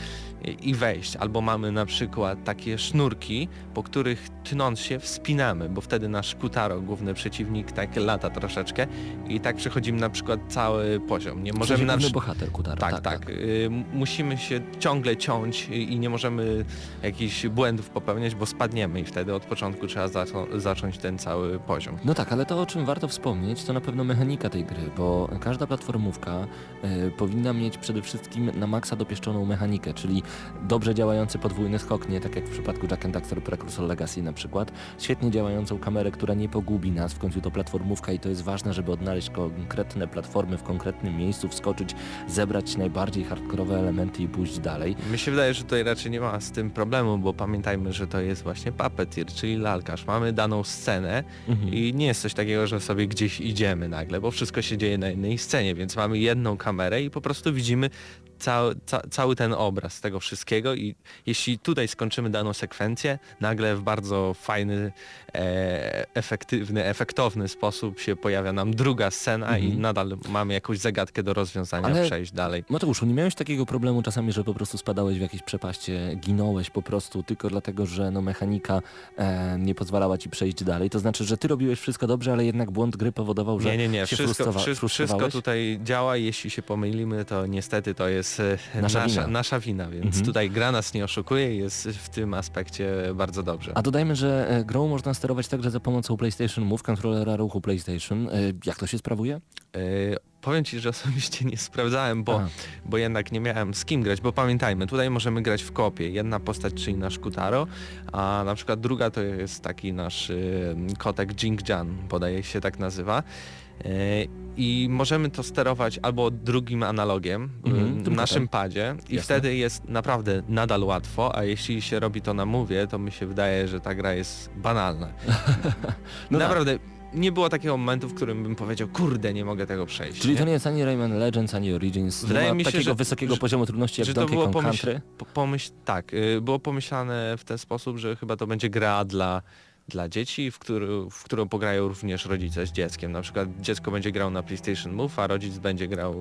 i- wejść. Albo mamy na przykład takie sznurki, po których tnąc się wspinamy, bo wtedy nasz Kutaro, główny przeciwnik, tak lata troszeczkę i tak przechodzimy na przykład cały poziom. Nie możemy na przykład bohater Kutaro. tak, tak. Y, m- musimy się ciągle ciąć i nie możemy jakichś błędów popełniać, bo spadniemy i wtedy od początku trzeba zaczą- zacząć ten cały poziom. No tak, ale to o czym warto wspomnieć to na pewno mechanika tej gry, bo każda platformówka e, powinna mieć przede wszystkim na maksa dopieszczoną mechanikę, czyli dobrze działający podwójny skok, nie tak jak w przypadku Jack and Daxter Precursor Legacy na przykład. Świetnie działającą kamerę, która nie pogubi nas, w końcu to platformówka i to jest ważne, żeby odnaleźć konkretne platformy w konkretnym miejscu, wskoczyć, zebrać najbardziej hardkorowe elementy i pójść dalej. Mi się wydaje, że tutaj raczej nie ma z tym problemu, bo pamiętajmy, że to jest właśnie puppeteer, czyli lalkarz. Mamy daną scenę Mhm. i nie jest coś takiego, że sobie gdzieś idziemy nagle, bo wszystko się dzieje na jednej scenie, więc mamy jedną kamerę i po prostu widzimy cały, ca, cały ten obraz tego wszystkiego i jeśli tutaj skończymy daną sekwencję, nagle w bardzo fajny, e, efektywny, efektowny sposób się pojawia nam druga scena i Mhm. nadal mamy jakąś zagadkę do rozwiązania, Ale- przejść dalej. Mateuszu, nie miałeś takiego problemu czasami, że po prostu spadałeś w jakieś przepaście, ginąłeś po prostu tylko dlatego, że no, mechanika e, nie pozwalała ci przejść dalej? To znaczy, że ty robiłeś wszystko dobrze, ale jednak błąd gry powodował, że Nie, nie, nie. Wszystko, wszystko frustrowałeś? tutaj działa. Jeśli się pomylimy, to niestety to jest e, Nasza nasza, wina. nasza wina, więc Mhm. tutaj gra nas nie oszukuje i jest w tym aspekcie bardzo dobrze. A dodajmy, że e, grą można sterować także za pomocą PlayStation Move, kontrolera ruchu PlayStation. E, Jak to się sprawuje? Powiem Ci, że osobiście nie sprawdzałem, bo, Aha. bo jednak nie miałem z kim grać, bo pamiętajmy, tutaj możemy grać w kopie. Jedna postać, czyli nasz Kutaro, a na przykład druga to jest taki nasz y, kotek Jing-Jan, podaje się tak nazywa. E, I możemy to sterować albo drugim analogiem, Mhm, y, tym naszym kotem. padzie i Jasne. wtedy jest naprawdę nadal łatwo, a jeśli się robi to na mówie, to mi się wydaje, że ta gra jest banalna. <laughs> No tak. naprawdę nie było takiego momentu, w którym bym powiedział, kurde, nie mogę tego przejść. Czyli nie? to nie jest ani Rayman Legends, ani Origins. Wydaje mi się, takiego że- wysokiego że- poziomu trudności jak że Donkey Kong pomyśl- Country. Po, pomyśl, tak, y, było pomyślane w ten sposób, że chyba to będzie gra dla, dla dzieci, w, który, w którą pograją również rodzice z dzieckiem. Na przykład dziecko będzie grał na PlayStation Move, a rodzic będzie grał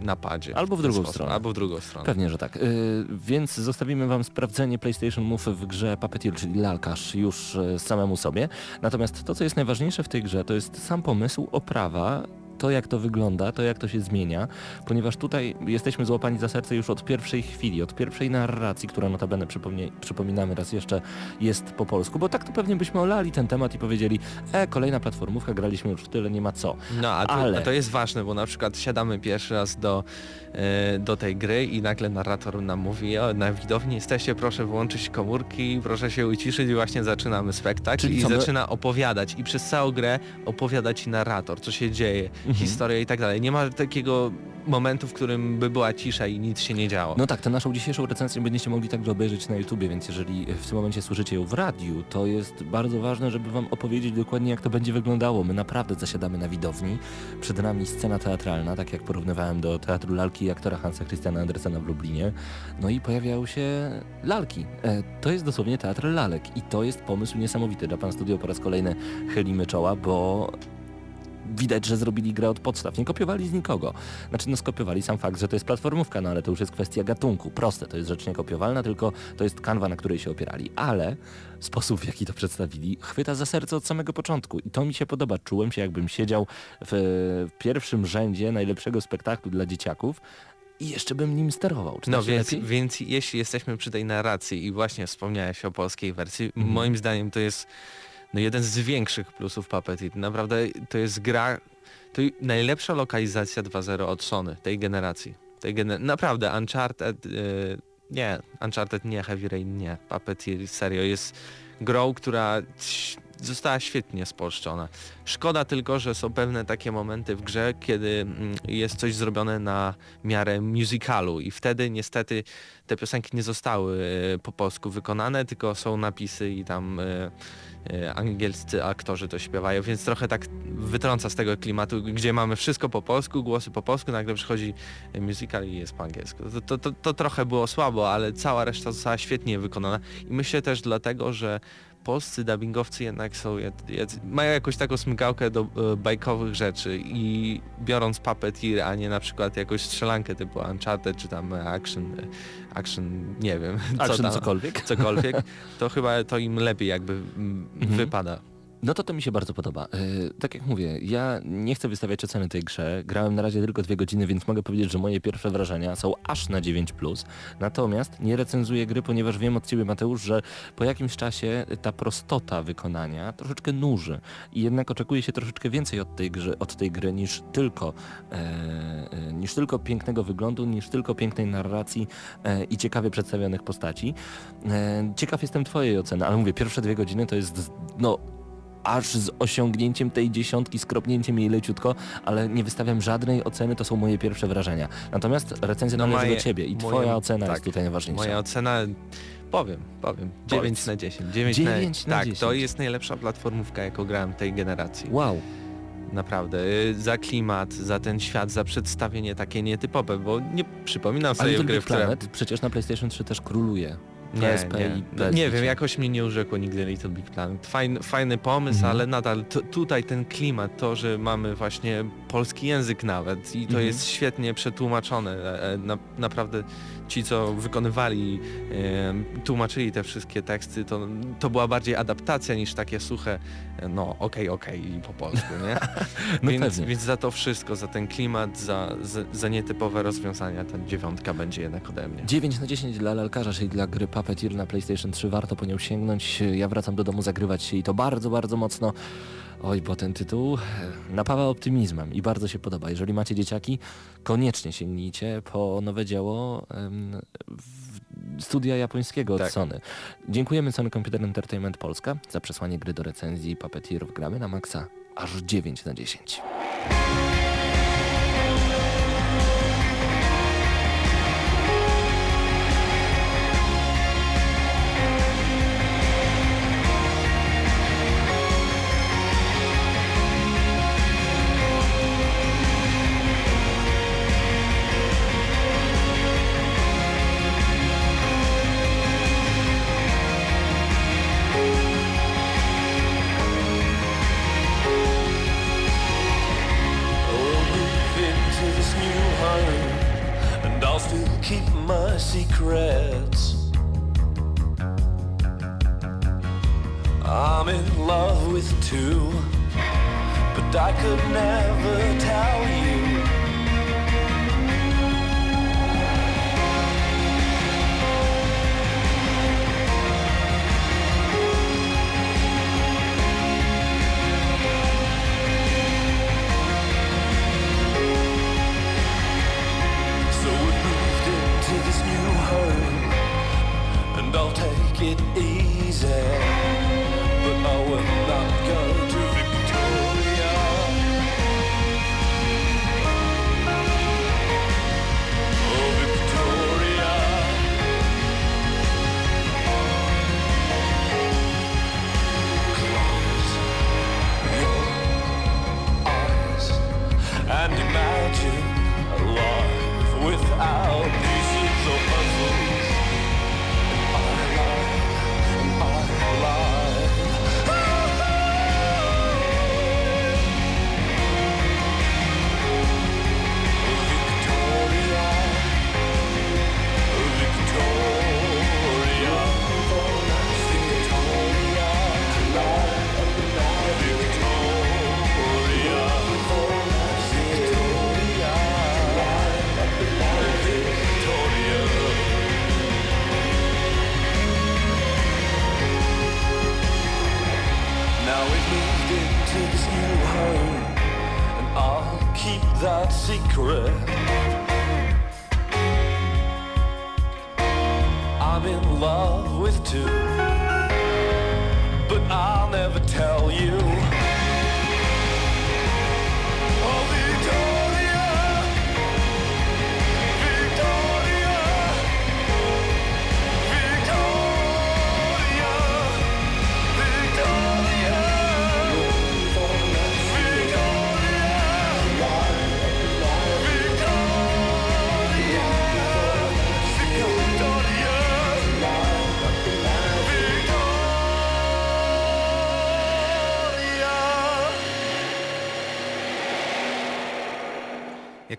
y, na padzie. Albo w drugą sposób. stronę. Albo w drugą stronę. Pewnie, że tak. Yy, więc zostawimy Wam sprawdzenie PlayStation Move w grze Puppeteer, czyli lalkarz już yy, samemu sobie. Natomiast to, co jest najważniejsze w tej grze, to jest sam pomysł, oprawa, to jak to wygląda, to jak to się zmienia, ponieważ tutaj jesteśmy złapani za serce już od pierwszej chwili, od pierwszej narracji, która notabene przypomnie, przypominamy raz jeszcze jest po polsku, bo tak to pewnie byśmy olali ten temat i powiedzieli, e, kolejna platformówka, graliśmy już w tyle, nie ma co. No, a to, Ale- a to jest ważne, bo na przykład siadamy pierwszy raz do, e, do tej gry i nagle narrator nam mówi, o, na widowni jesteście, proszę wyłączyć komórki, proszę się uciszyć i właśnie zaczynamy spektakl Czyli i my- zaczyna opowiadać i przez całą grę opowiada ci narrator, co się dzieje, Mhm. historia i tak dalej. Nie ma takiego momentu, w którym by była cisza i nic się nie działo. No tak, tę naszą dzisiejszą recenzję będziecie mogli także obejrzeć na YouTubie, więc jeżeli w tym momencie słyszycie ją w radiu, to jest bardzo ważne, żeby Wam opowiedzieć dokładnie jak to będzie wyglądało. My naprawdę zasiadamy na widowni, przed nami scena teatralna, tak jak porównywałem do teatru lalki aktora Hansa Christiana Andersena w Lublinie. No i pojawiają się lalki. E, to jest dosłownie teatr lalek i to jest pomysł niesamowity. Japan Studio po raz kolejny chylimy czoła, bo widać, że zrobili grę od podstaw. Nie kopiowali z nikogo. Znaczy, no skopiowali sam fakt, że to jest platformówka, no ale to już jest kwestia gatunku. Proste, to jest rzecz niekopiowalna, tylko to jest kanwa, na której się opierali. Ale sposób, w jaki to przedstawili, chwyta za serce od samego początku. I to mi się podoba. Czułem się, jakbym siedział w pierwszym rzędzie najlepszego spektaklu dla dzieciaków i jeszcze bym nim sterował. Czy No więc, lepiej? więc jeśli jesteśmy przy tej narracji i właśnie wspomniałeś o polskiej wersji, Mhm. moim zdaniem to jest no, jeden z większych plusów Puppeteer. Naprawdę to jest gra, to najlepsza lokalizacja 2.0 od Sony, tej generacji. Tej gener naprawdę, Uncharted, y, nie, Uncharted nie, Heavy Rain nie, Puppeteer serio jest grą, która została świetnie spolszczona. Szkoda tylko, że są pewne takie momenty w grze, kiedy mm, jest coś zrobione na miarę musicalu i wtedy niestety te piosenki nie zostały e, po polsku wykonane, tylko są napisy i tam e, e, angielscy aktorzy to śpiewają, więc trochę tak wytrąca z tego klimatu, gdzie mamy wszystko po polsku, głosy po polsku, nagle przychodzi musical i jest po angielsku. To, to, to, to trochę było słabo, ale cała reszta została świetnie wykonana i myślę też dlatego, że polscy dubbingowcy jednak są, mają jakąś taką smykałkę do e, bajkowych rzeczy i biorąc Puppeteer, a nie na przykład jakąś strzelankę typu Uncharted czy tam Action, action nie wiem, <laughs> co Action tam, cokolwiek. cokolwiek, <laughs> to chyba to im lepiej jakby mm, Mhm. wypada. No to to mi się bardzo podoba. Yy, tak jak mówię, ja nie chcę wystawiać oceny tej grze. Grałem na razie tylko dwie godziny, więc mogę powiedzieć, że moje pierwsze wrażenia są aż na 9+. Natomiast nie recenzuję gry, ponieważ wiem od Ciebie Mateusz, że po jakimś czasie ta prostota wykonania troszeczkę nuży. I jednak oczekuje się troszeczkę więcej od tej, gry, od tej gry niż tylko, e, e, niż tylko pięknego wyglądu, niż tylko pięknej narracji e, i ciekawie przedstawionych postaci. E, ciekaw jestem Twojej oceny, ale mówię, pierwsze dwie godziny to jest no aż z osiągnięciem tej dziesiątki, skropnięciem jej leciutko, ale nie wystawiam żadnej oceny, to są moje pierwsze wrażenia. Natomiast recenzja No należy moje- do Ciebie i moje- Twoja ocena tak, jest tutaj najważniejsza. Moja ocena, powiem, powiem, 9 na 10. 9, 9 na tak, 10. to jest najlepsza platformówka, jaką grałem tej generacji. Wow, Naprawdę. Y, Za klimat, za ten świat, za przedstawienie takie nietypowe, bo nie przypominam ale sobie Little gry, w które... Planet przecież na PlayStation 3 też króluje. Nie, PSP nie, i PS nie wiem, jakoś mnie nie urzekło nigdy Little Big Planet. Fajny, fajny pomysł, Mhm. ale nadal tutaj ten klimat, to, że mamy właśnie polski język nawet i to Mhm. jest świetnie przetłumaczone. E, e, Na, naprawdę ci, co wykonywali, tłumaczyli te wszystkie teksty, to, to była bardziej adaptacja niż takie suche, e, no okej, okej i po polsku, nie? <laughs> No więc, pewnie. więc za to wszystko, za ten klimat, za, za, za nietypowe rozwiązania, ta dziewiątka będzie jednak ode mnie. 9 na 10 dla lalkarza, czyli dla gry Puppeteer na PlayStation 3. Warto po nią sięgnąć. Ja wracam do domu zagrywać się i to bardzo, bardzo mocno. Oj, bo ten tytuł e, napawa optymizmem i bardzo się podoba. Jeżeli macie dzieciaki, koniecznie sięgnijcie po nowe dzieło studia japońskiego od Tak. Sony. Dziękujemy Sony Computer Entertainment Polska za przesłanie gry do recenzji Puppeteerów. Gramy na maksa aż 9 na 10. Home, and I'll keep that secret. I'm in love with two, but I'll never tell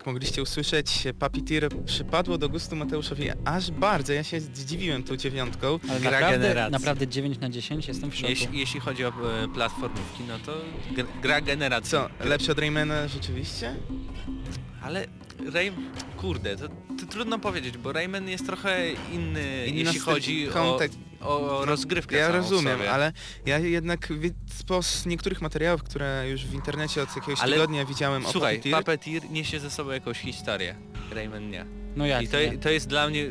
Jak mogliście usłyszeć, Puppeteer przypadło do gustu Mateuszowi aż bardzo. Ja się zdziwiłem tą dziewiątką. Ale Gra naprawdę, generacji. naprawdę 9 na 10 jestem w szoku. Jeśli, jeśli chodzi o e, platformówki, no to gr- gra generacji. Co, lepsze od Raymana rzeczywiście? Ale Ray... Kurde, to, to trudno powiedzieć, bo Rayman jest trochę inny, Inna jeśli chodzi kontekst. O, rozgrywkę Ja rozumiem, sobie. ale ja jednak z niektórych materiałów, które już w internecie od jakiegoś Ale- tygodnia widziałem Słuchaj, o Puppeteer, Puppeteer niesie ze sobą jakąś historię. Rayman nie. No jak I to, nie? to jest dla mnie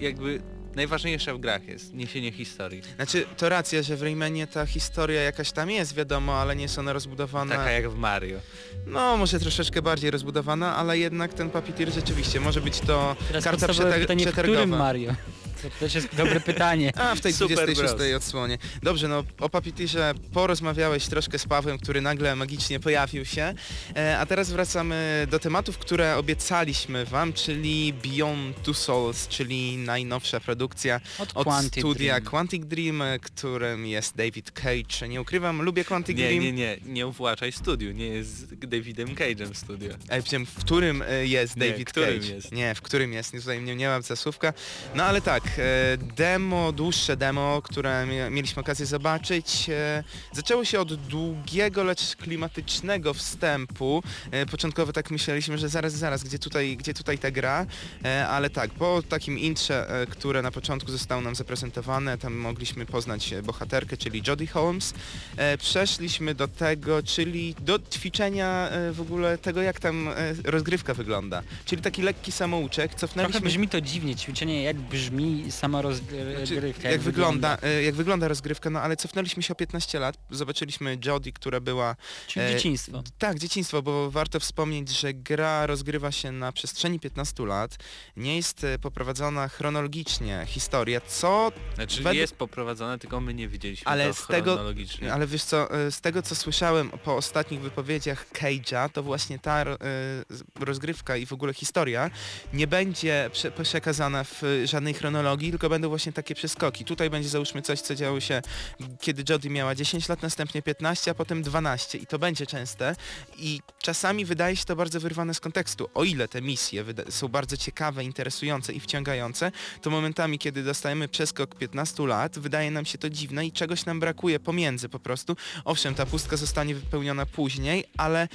jakby najważniejsze w grach jest niesienie historii. Znaczy, to racja, że w Raymanie ta historia jakaś tam jest, wiadomo, ale nie jest ona rozbudowana. Taka jak w Mario. No, może troszeczkę bardziej rozbudowana, ale jednak ten Puppeteer rzeczywiście może być to Teraz karta przetar- pytanie, w którym przetargowa. Mario? To też jest dobre pytanie. A, w tej Super 26 Bros. odsłonie. Dobrze, no o Puppeteerze porozmawiałeś troszkę z Pawłem, który nagle magicznie pojawił się. E, a teraz wracamy do tematów, które obiecaliśmy wam, czyli Beyond Two Souls, czyli najnowsza produkcja Od, od Quantic studia Dream. Quantic Dream, e, którym jest David Cage. Nie ukrywam, lubię Quantic Nie, Dream. nie, nie, nie uwłaczaj studiu, nie jest Davidem Cage'em studio. Ej, wiem, w którym e, jest Nie, David którym Cage? jest? Nie, w którym jest, nie, tutaj nie, nie mam zasłówka. No ale tak, e, demo, dłuższe demo, które mieliśmy okazję zobaczyć, e, zaczęło się od długiego, lecz klimatycznego wstępu. E, początkowo tak myśleliśmy, że zaraz, zaraz, gdzie tutaj, gdzie tutaj ta gra, e, ale tak, po takim intrze, e, które na początku zostało nam zaprezentowane, tam mogliśmy poznać e, bohaterkę, czyli Jodie Holmes, e, przeszliśmy do tego, czyli do ćwiczenia e, w ogóle tego, jak tam e, rozgrywka wygląda. Czyli taki lekki samouczek, Trochę cofnęliśmy... brzmi to dziwnie, ćwiczenie jak brzmi sama rozgrywka. Znaczy, jak, wygląda, e, jak wygląda rozgrywka, no ale cofnęliśmy się o 15 lat, zobaczyliśmy Jodie, która była... Czyli e, dzieciństwo. Tak, dzieciństwo, bo warto wspomnieć, że gra rozgrywa się na przestrzeni 15 lat, nie jest e, poprowadzona chronologicznie historia, co Znaczy Według- jest poprowadzone, tylko my nie widzieliśmy Ale to z tego- chronologicznie. Ale wiesz co, e, z tego co słyszałem po ostatnich wypowiedziach Cage'a, to właśnie ta e, rozgrywka i w ogóle historia nie będzie prze przekazana w żadnej chronologii, tylko będą właśnie takie przeskoki. Tutaj będzie załóżmy coś, co działo się kiedy Jodie miała 10 lat, następnie 15, a potem 12 i to będzie częste i czasami wydaje się to bardzo wyrwane z kontekstu. O ile te misje są bardzo ciekawe, interesujące i wciągające, to momentami, kiedy dostajemy przeskok 15 lat, wydaje nam się to dziwne i czegoś nam brakuje pomiędzy po prostu. Owszem, ta pustka zostanie wypełniona później, ale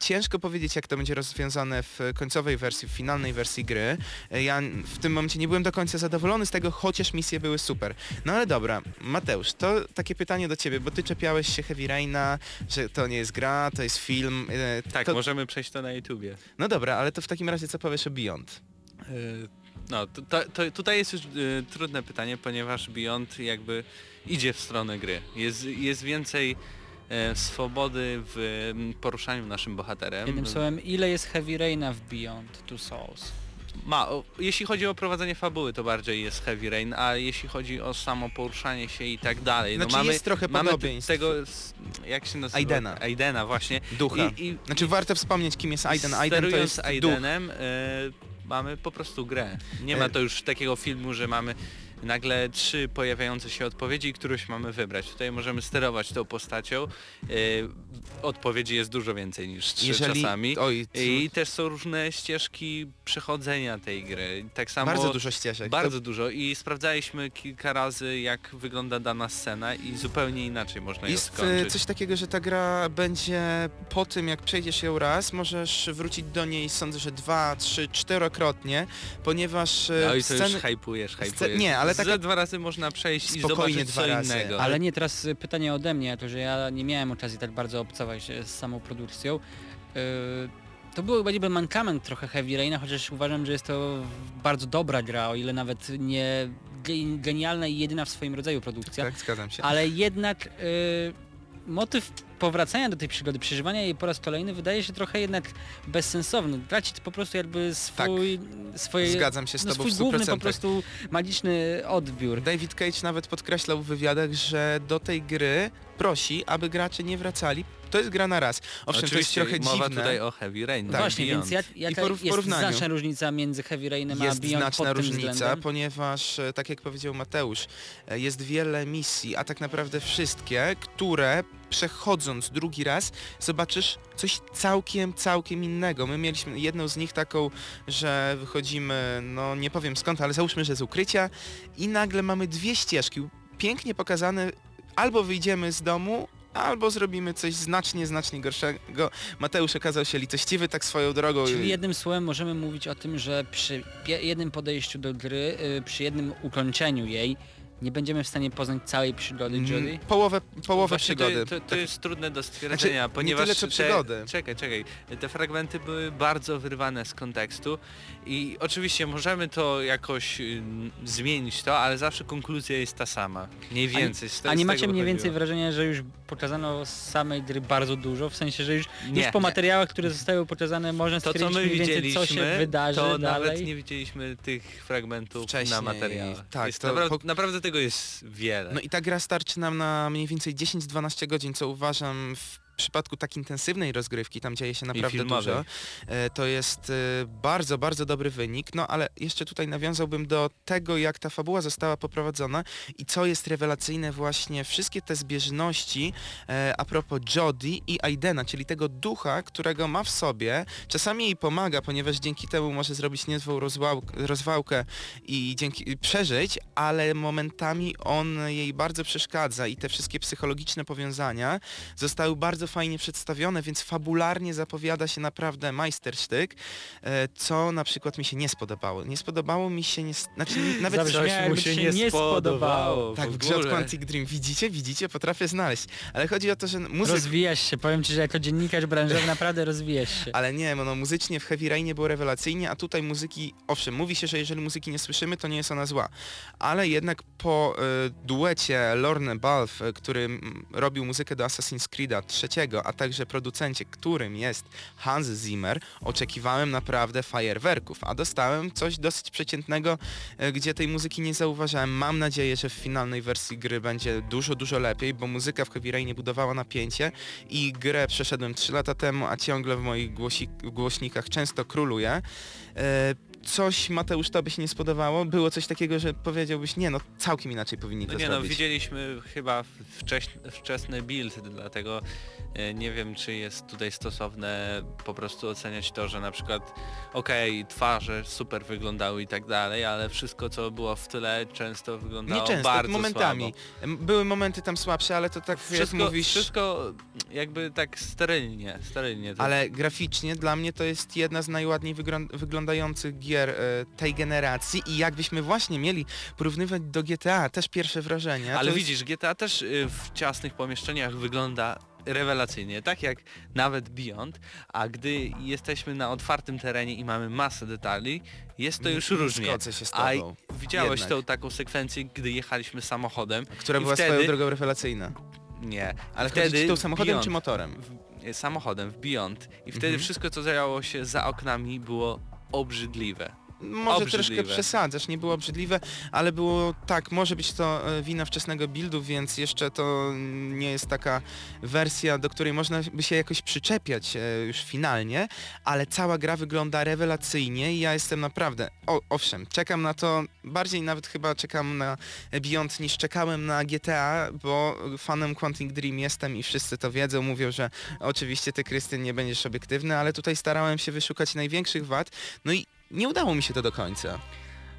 ciężko powiedzieć, jak to będzie rozwiązane w końcowej wersji, w finalnej wersji gry. E, Ja w tym momencie nie byłem do końca zadowolony z tego, chociaż misje były super. No ale dobra, Mateusz, to takie pytanie do ciebie, bo ty czepiałeś się Heavy Raina, że to nie jest gra, to jest film. e, Tak, to... możemy przejść to na YouTubie. No dobra, ale to w takim razie co powiesz o Beyond? Yy, No, to, to, tutaj jest już y, trudne pytanie, ponieważ Beyond jakby idzie w stronę gry. Jest, jest więcej e, swobody w poruszaniu naszym bohaterem. Jednym słowem, ile jest Heavy Raina w Beyond Two Souls? Ma, o, jeśli chodzi o prowadzenie fabuły, to bardziej jest Heavy Rain, a jeśli chodzi o samo poruszanie się i tak dalej, Znaczy no mamy, jest trochę mamy podobieństw. tego, jak się nazywa? Aidena. Aidena, właśnie. Ducha. I, i, Znaczy warto wspomnieć, kim jest Aiden. Aiden to jest duch. Aidenem e, mamy po prostu grę. Nie ma E, to już takiego filmu, że mamy nagle trzy pojawiające się odpowiedzi i którąś mamy wybrać. Tutaj możemy sterować tą postacią. E, odpowiedzi jest dużo więcej niż trzy Jeżeli... czasami. Oj, I też są różne ścieżki przechodzenia tej gry. Tak samo bardzo dużo ścieżek. bardzo dużo i sprawdzaliśmy kilka razy jak wygląda dana scena i zupełnie inaczej można ją Jest e, skończyć. coś takiego, że ta gra będzie po tym, jak przejdziesz ją raz, możesz wrócić do niej, sądzę, że dwa, trzy, czterokrotnie, ponieważ e, Oj, to sceny... już hypujesz, hypujesz. nie, ale tak- Za dwa razy można przejść i Spokojnie zobaczyć dwa co razy, innego. Ale nie, teraz y, pytanie ode mnie, to że ja nie miałem okazji tak bardzo obcować e, z samą produkcją. Yy, To był chyba niby mankament trochę Heavy Raina, chociaż uważam, że jest to bardzo dobra gra, o ile nawet nie ge- genialna i jedyna w swoim rodzaju produkcja. Tak, zgadzam się. Ale jednak y, motyw powracania do tej przygody, przeżywania jej po raz kolejny wydaje się trochę jednak bezsensowny. Traci po prostu jakby swój, swoje, Tak, Zgadzam się z no, tobą swój główny 100%. po prostu magiczny odbiór. David Cage nawet podkreślał w wywiadach, że do tej gry prosi, aby gracze nie wracali To jest gra na raz. Owszem, to jest Oczywiście trochę mowa dziwne. tutaj o Heavy Rain. Tak. Właśnie, Beyond. więc jak, jaka I por- jest porównaniu. znaczna różnica między Heavy Rainem a Jest Beyond znaczna pod tym różnica, względem? ponieważ, e, tak jak powiedział Mateusz, e, jest wiele misji, a tak naprawdę wszystkie, które przechodząc drugi raz zobaczysz coś całkiem, całkiem innego. My mieliśmy jedną z nich taką, że wychodzimy, no nie powiem skąd, ale załóżmy, że z ukrycia i nagle mamy dwie ścieżki, pięknie pokazane, albo wyjdziemy z domu, albo zrobimy coś znacznie, znacznie gorszego. Mateusz okazał się litościwy tak swoją drogą. Czyli jednym słowem możemy mówić o tym, że przy jednym podejściu do gry, y, przy jednym ukończeniu jej, nie będziemy w stanie poznać całej przygody Mm, Jodie? Połowę, połowę Właśnie przygody. To, to, to Tak. jest trudne do stwierdzenia, Znaczy, nie ponieważ tyle, co te, przygody. Czekaj, czekaj. Te fragmenty były bardzo wyrwane z kontekstu i oczywiście możemy to jakoś y, zmienić to, ale zawsze konkluzja jest ta sama. Mniej więcej. te- A nie macie mniej więcej wrażenia, że już pokazano z samej gry bardzo dużo, w sensie, że już, już Nie. po materiałach, które zostały pokazane można To stwierdzić co my mniej więcej, co się wydarzy to dalej? nawet nie widzieliśmy tych fragmentów Wcześniej, na materiałach. tak, jest to naprawdę, po- naprawdę tego jest wiele. No i ta gra starczy nam na mniej więcej 10-12 godzin, co uważam w przypadku tak intensywnej rozgrywki, tam dzieje się naprawdę dużo. E, To jest e, bardzo, bardzo dobry wynik, no ale jeszcze tutaj nawiązałbym do tego, jak ta fabuła została poprowadzona i co jest rewelacyjne właśnie, wszystkie te zbieżności e, a propos Jodie i Aidena, czyli tego ducha, którego ma w sobie, czasami jej pomaga, ponieważ dzięki temu może zrobić niezłą rozwałk, rozwałkę i dzięki i przeżyć, ale momentami on jej bardzo przeszkadza i te wszystkie psychologiczne powiązania zostały bardzo fajnie przedstawione, więc fabularnie zapowiada się naprawdę majstersztyk, e, co na przykład mi się nie spodobało. Nie spodobało mi się, nie, znaczy nawet Zabrzmiało, Coś mu się się nie nie spodobało. tak, w w grze od. Quantic Dream. Widzicie? Widzicie? Potrafię znaleźć. Ale chodzi o to, że muzyka... Rozwijasz się, powiem ci, że jako dziennikarz branżowy naprawdę rozwijasz się. Ale nie, no muzycznie w Heavy Rainie było rewelacyjnie, a tutaj muzyki, owszem, mówi się, że jeżeli muzyki nie słyszymy, to nie jest ona zła. Ale jednak po y, duecie Lorne Balf, który mm, robił muzykę do Assassin's Creed'a trzeciego, a także producencie, którym jest Hans Zimmer, oczekiwałem naprawdę fajerwerków, a dostałem coś dosyć przeciętnego, y, gdzie tej muzyki nie zauważałem. Mam nadzieję, że w finalnej wersji gry będzie dużo, dużo lepiej, bo muzyka w Heavy Rainie budowała napięcie i grę przeszedłem 3 lata temu, a ciągle w moich głosi głośnikach często króluje. E, coś Mateusz tobie się nie spodobało? Było coś takiego, że powiedziałbyś, nie no, całkiem inaczej powinni No to nie no, zrobić. widzieliśmy chyba wcześ, wczesny build, dlatego e, nie wiem czy jest tutaj stosowne po prostu oceniać to, że na przykład okej, twarze super wyglądały i tak dalej, ale wszystko co było w tyle często wyglądało nie często, bardzo momentami. słabo. Były momenty tam słabsze, ale to tak jak Wszystko, mówisz... wszystko jakby tak sterylnie, sterylnie. To Ale graficznie dla mnie to jest jedna z najładniej wyglą- wyglądających gier e, tej generacji i jakbyśmy właśnie mieli porównywać do GTA, też pierwsze wrażenie. Ale widzisz, GTA też y, w ciasnych pomieszczeniach wygląda rewelacyjnie, tak jak nawet Beyond, a gdy jesteśmy na otwartym terenie i mamy masę detali, jest to już nie różnie. się z A tobą. widziałeś Jednak. tą taką sekwencję, gdy jechaliśmy samochodem, która była wtedy- swoją drogą rewelacyjna. nie, Ale wtedy tą samochodem Beyond, czy motorem? w, samochodem w Beyond i wtedy Mhm. wszystko co działo się za oknami było obrzydliwe. Może Obrzydliwe. troszkę przesadzasz, nie było obrzydliwe, ale było tak, może być to e, wina wczesnego buildu, więc jeszcze to nie jest taka wersja, do której można by się jakoś przyczepiać e, już finalnie, ale cała gra wygląda rewelacyjnie i ja jestem naprawdę, o, owszem, czekam na to, bardziej nawet chyba czekam na Beyond niż czekałem na GTA, bo fanem Quantic Dream jestem i wszyscy to wiedzą, mówią, że oczywiście ty Krystyn nie będziesz obiektywny, ale tutaj starałem się wyszukać największych wad, no i nie udało mi się to do końca.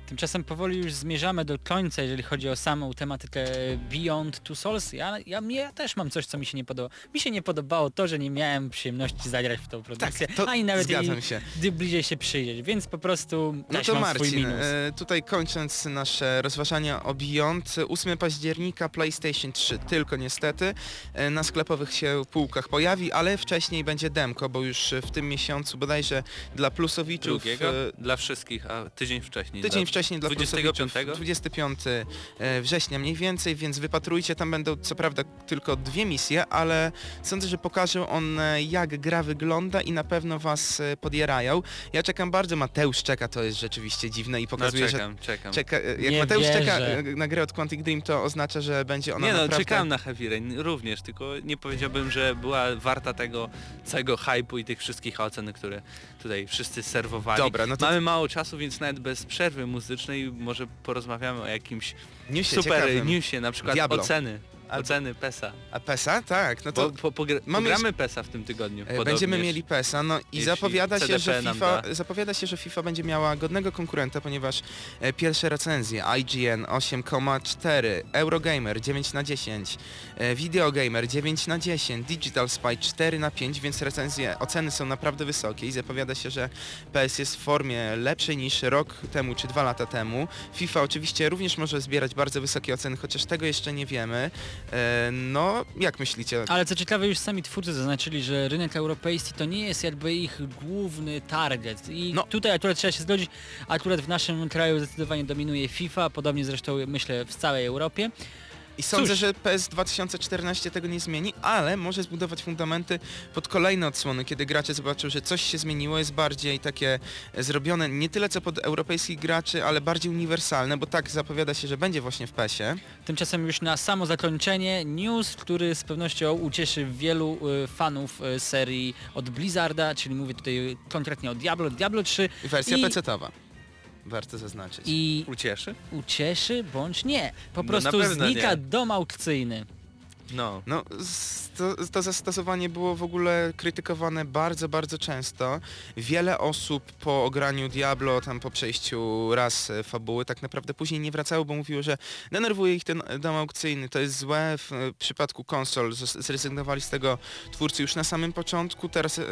Tymczasem powoli już zmierzamy do końca, jeżeli chodzi o samą tematykę Beyond Two Souls. Ja, ja, ja też mam coś, co mi się nie podobało. Mi się nie podobało to, że nie miałem przyjemności zagrać w tą produkcję, Tak, to ani nawet zgadzam jej się. gdy bliżej się przyjrzeć, więc po prostu No to mam swój Marcin, minus. e, tutaj kończąc nasze rozważania o Beyond, 8 października PlayStation 3 tylko niestety e, na sklepowych się półkach pojawi, ale wcześniej będzie demko, bo już w tym miesiącu bodajże dla plusowiczów Drugiego e, dla wszystkich, a tydzień wcześniej tydzień wcześniej dla 25? plusowiczów. 25 e, września mniej więcej, więc wypatrujcie, tam będą co prawda tylko dwie misje, ale sądzę, że pokażą one jak gra wygląda i na pewno was e, podjerają. Ja czekam bardzo, Mateusz czeka, to jest rzeczywiście dziwne i No pokazuje, że czekam, czekam. czeka, e, jak Nie Mateusz czeka wierzę. e, na grę od Quantic Dream, to oznacza, że będzie ona Nie no, naprawdę... czekałem na Heavy Rain również, tylko nie powiedziałbym, że była warta tego całego hype'u i tych wszystkich ocen, które tutaj wszyscy serwowali. Dobra, no to Mamy mało czasu, więc nawet bez przerwy muzycznej może porozmawiamy o jakimś newsie super ciekawym. newsie, na przykład Diablo. oceny. Oceny PESA. A PESA? Tak, no to... Po, pogr- mamy pogramy PESa w tym tygodniu. E, podobnież. Będziemy mieli PESA, no i zapowiada się, że FIFA, da. zapowiada się, że FIFA będzie miała godnego konkurenta, ponieważ e, pierwsze recenzje IGN 8,4, Eurogamer 9 na 10, e, Videogamer 9 na 10, Digital Spy 4 na 5, więc recenzje, oceny są naprawdę wysokie i zapowiada się, że PS jest w formie lepszej niż rok temu czy dwa lata temu. FIFA oczywiście również może zbierać bardzo wysokie oceny, chociaż tego jeszcze nie wiemy. E, no, jak myślicie? Ale co ciekawe, już sami twórcy zaznaczyli, że rynek europejski to nie jest jakby ich główny target. I No. tutaj akurat trzeba się zgodzić, akurat w naszym kraju zdecydowanie dominuje FIFA, podobnie zresztą myślę w całej Europie. I sądzę, Cóż. że PS 2014 tego nie zmieni, ale może zbudować fundamenty pod kolejne odsłony, kiedy gracze zobaczą, że coś się zmieniło, jest bardziej takie zrobione nie tyle co pod europejskich graczy, ale bardziej uniwersalne, bo tak zapowiada się, że będzie właśnie w PESie. Tymczasem już na samo zakończenie news, który z pewnością ucieszy wielu y, fanów y, serii od Blizzarda, czyli mówię tutaj konkretnie o Diablo, Diablo 3 Wersja I- PC-towa. Warto zaznaczyć. i Ucieszy? ucieszy bądź nie. Po No, prostu znika nie. dom aukcyjny. No. No, to, to zastosowanie było w ogóle krytykowane bardzo, bardzo często. Wiele osób po ograniu Diablo, tam po przejściu raz e, fabuły, tak naprawdę później nie wracało, bo mówiło, że denerwuje ich ten dom aukcyjny, to jest złe. W e, przypadku konsol zrezygnowali z tego twórcy już na samym początku. Teraz e,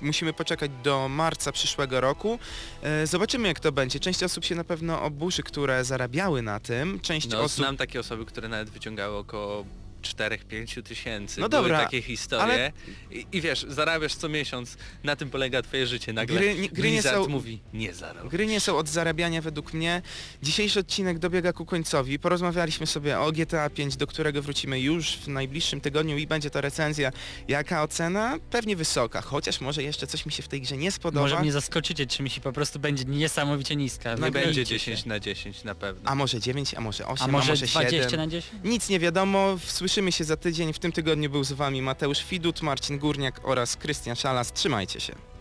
musimy poczekać do marca przyszłego roku. E, zobaczymy jak to będzie. Część osób się na pewno oburzy, które zarabiały na tym. Część No, osób... znam takie osoby, które nawet wyciągały około 4-5 tysięcy. No Były dobra, takie historie. ale- I, I wiesz, zarabiasz co miesiąc, na tym polega twoje życie. Nagle Gry nie- gry nie Blizzard są- mówi, nie zarobisz. Gry nie są od zarabiania według mnie. Dzisiejszy odcinek dobiega ku końcowi. Porozmawialiśmy sobie o GTA 5, do którego wrócimy już w najbliższym tygodniu i będzie to recenzja. Jaka ocena? Pewnie wysoka, chociaż może jeszcze coś mi się w tej grze nie spodoba. Może mnie zaskoczycie czymś i po prostu będzie niesamowicie niska. Nie Wybraliście będzie się. 10 na 10 na pewno. A może 9, a może 8, A może, może 20 7. na 10? Nic nie wiadomo, słyszymy się za tydzień. W tym tygodniu był z wami Mateusz Widut, Marcin Górniak oraz Krystian Szalas. Trzymajcie się.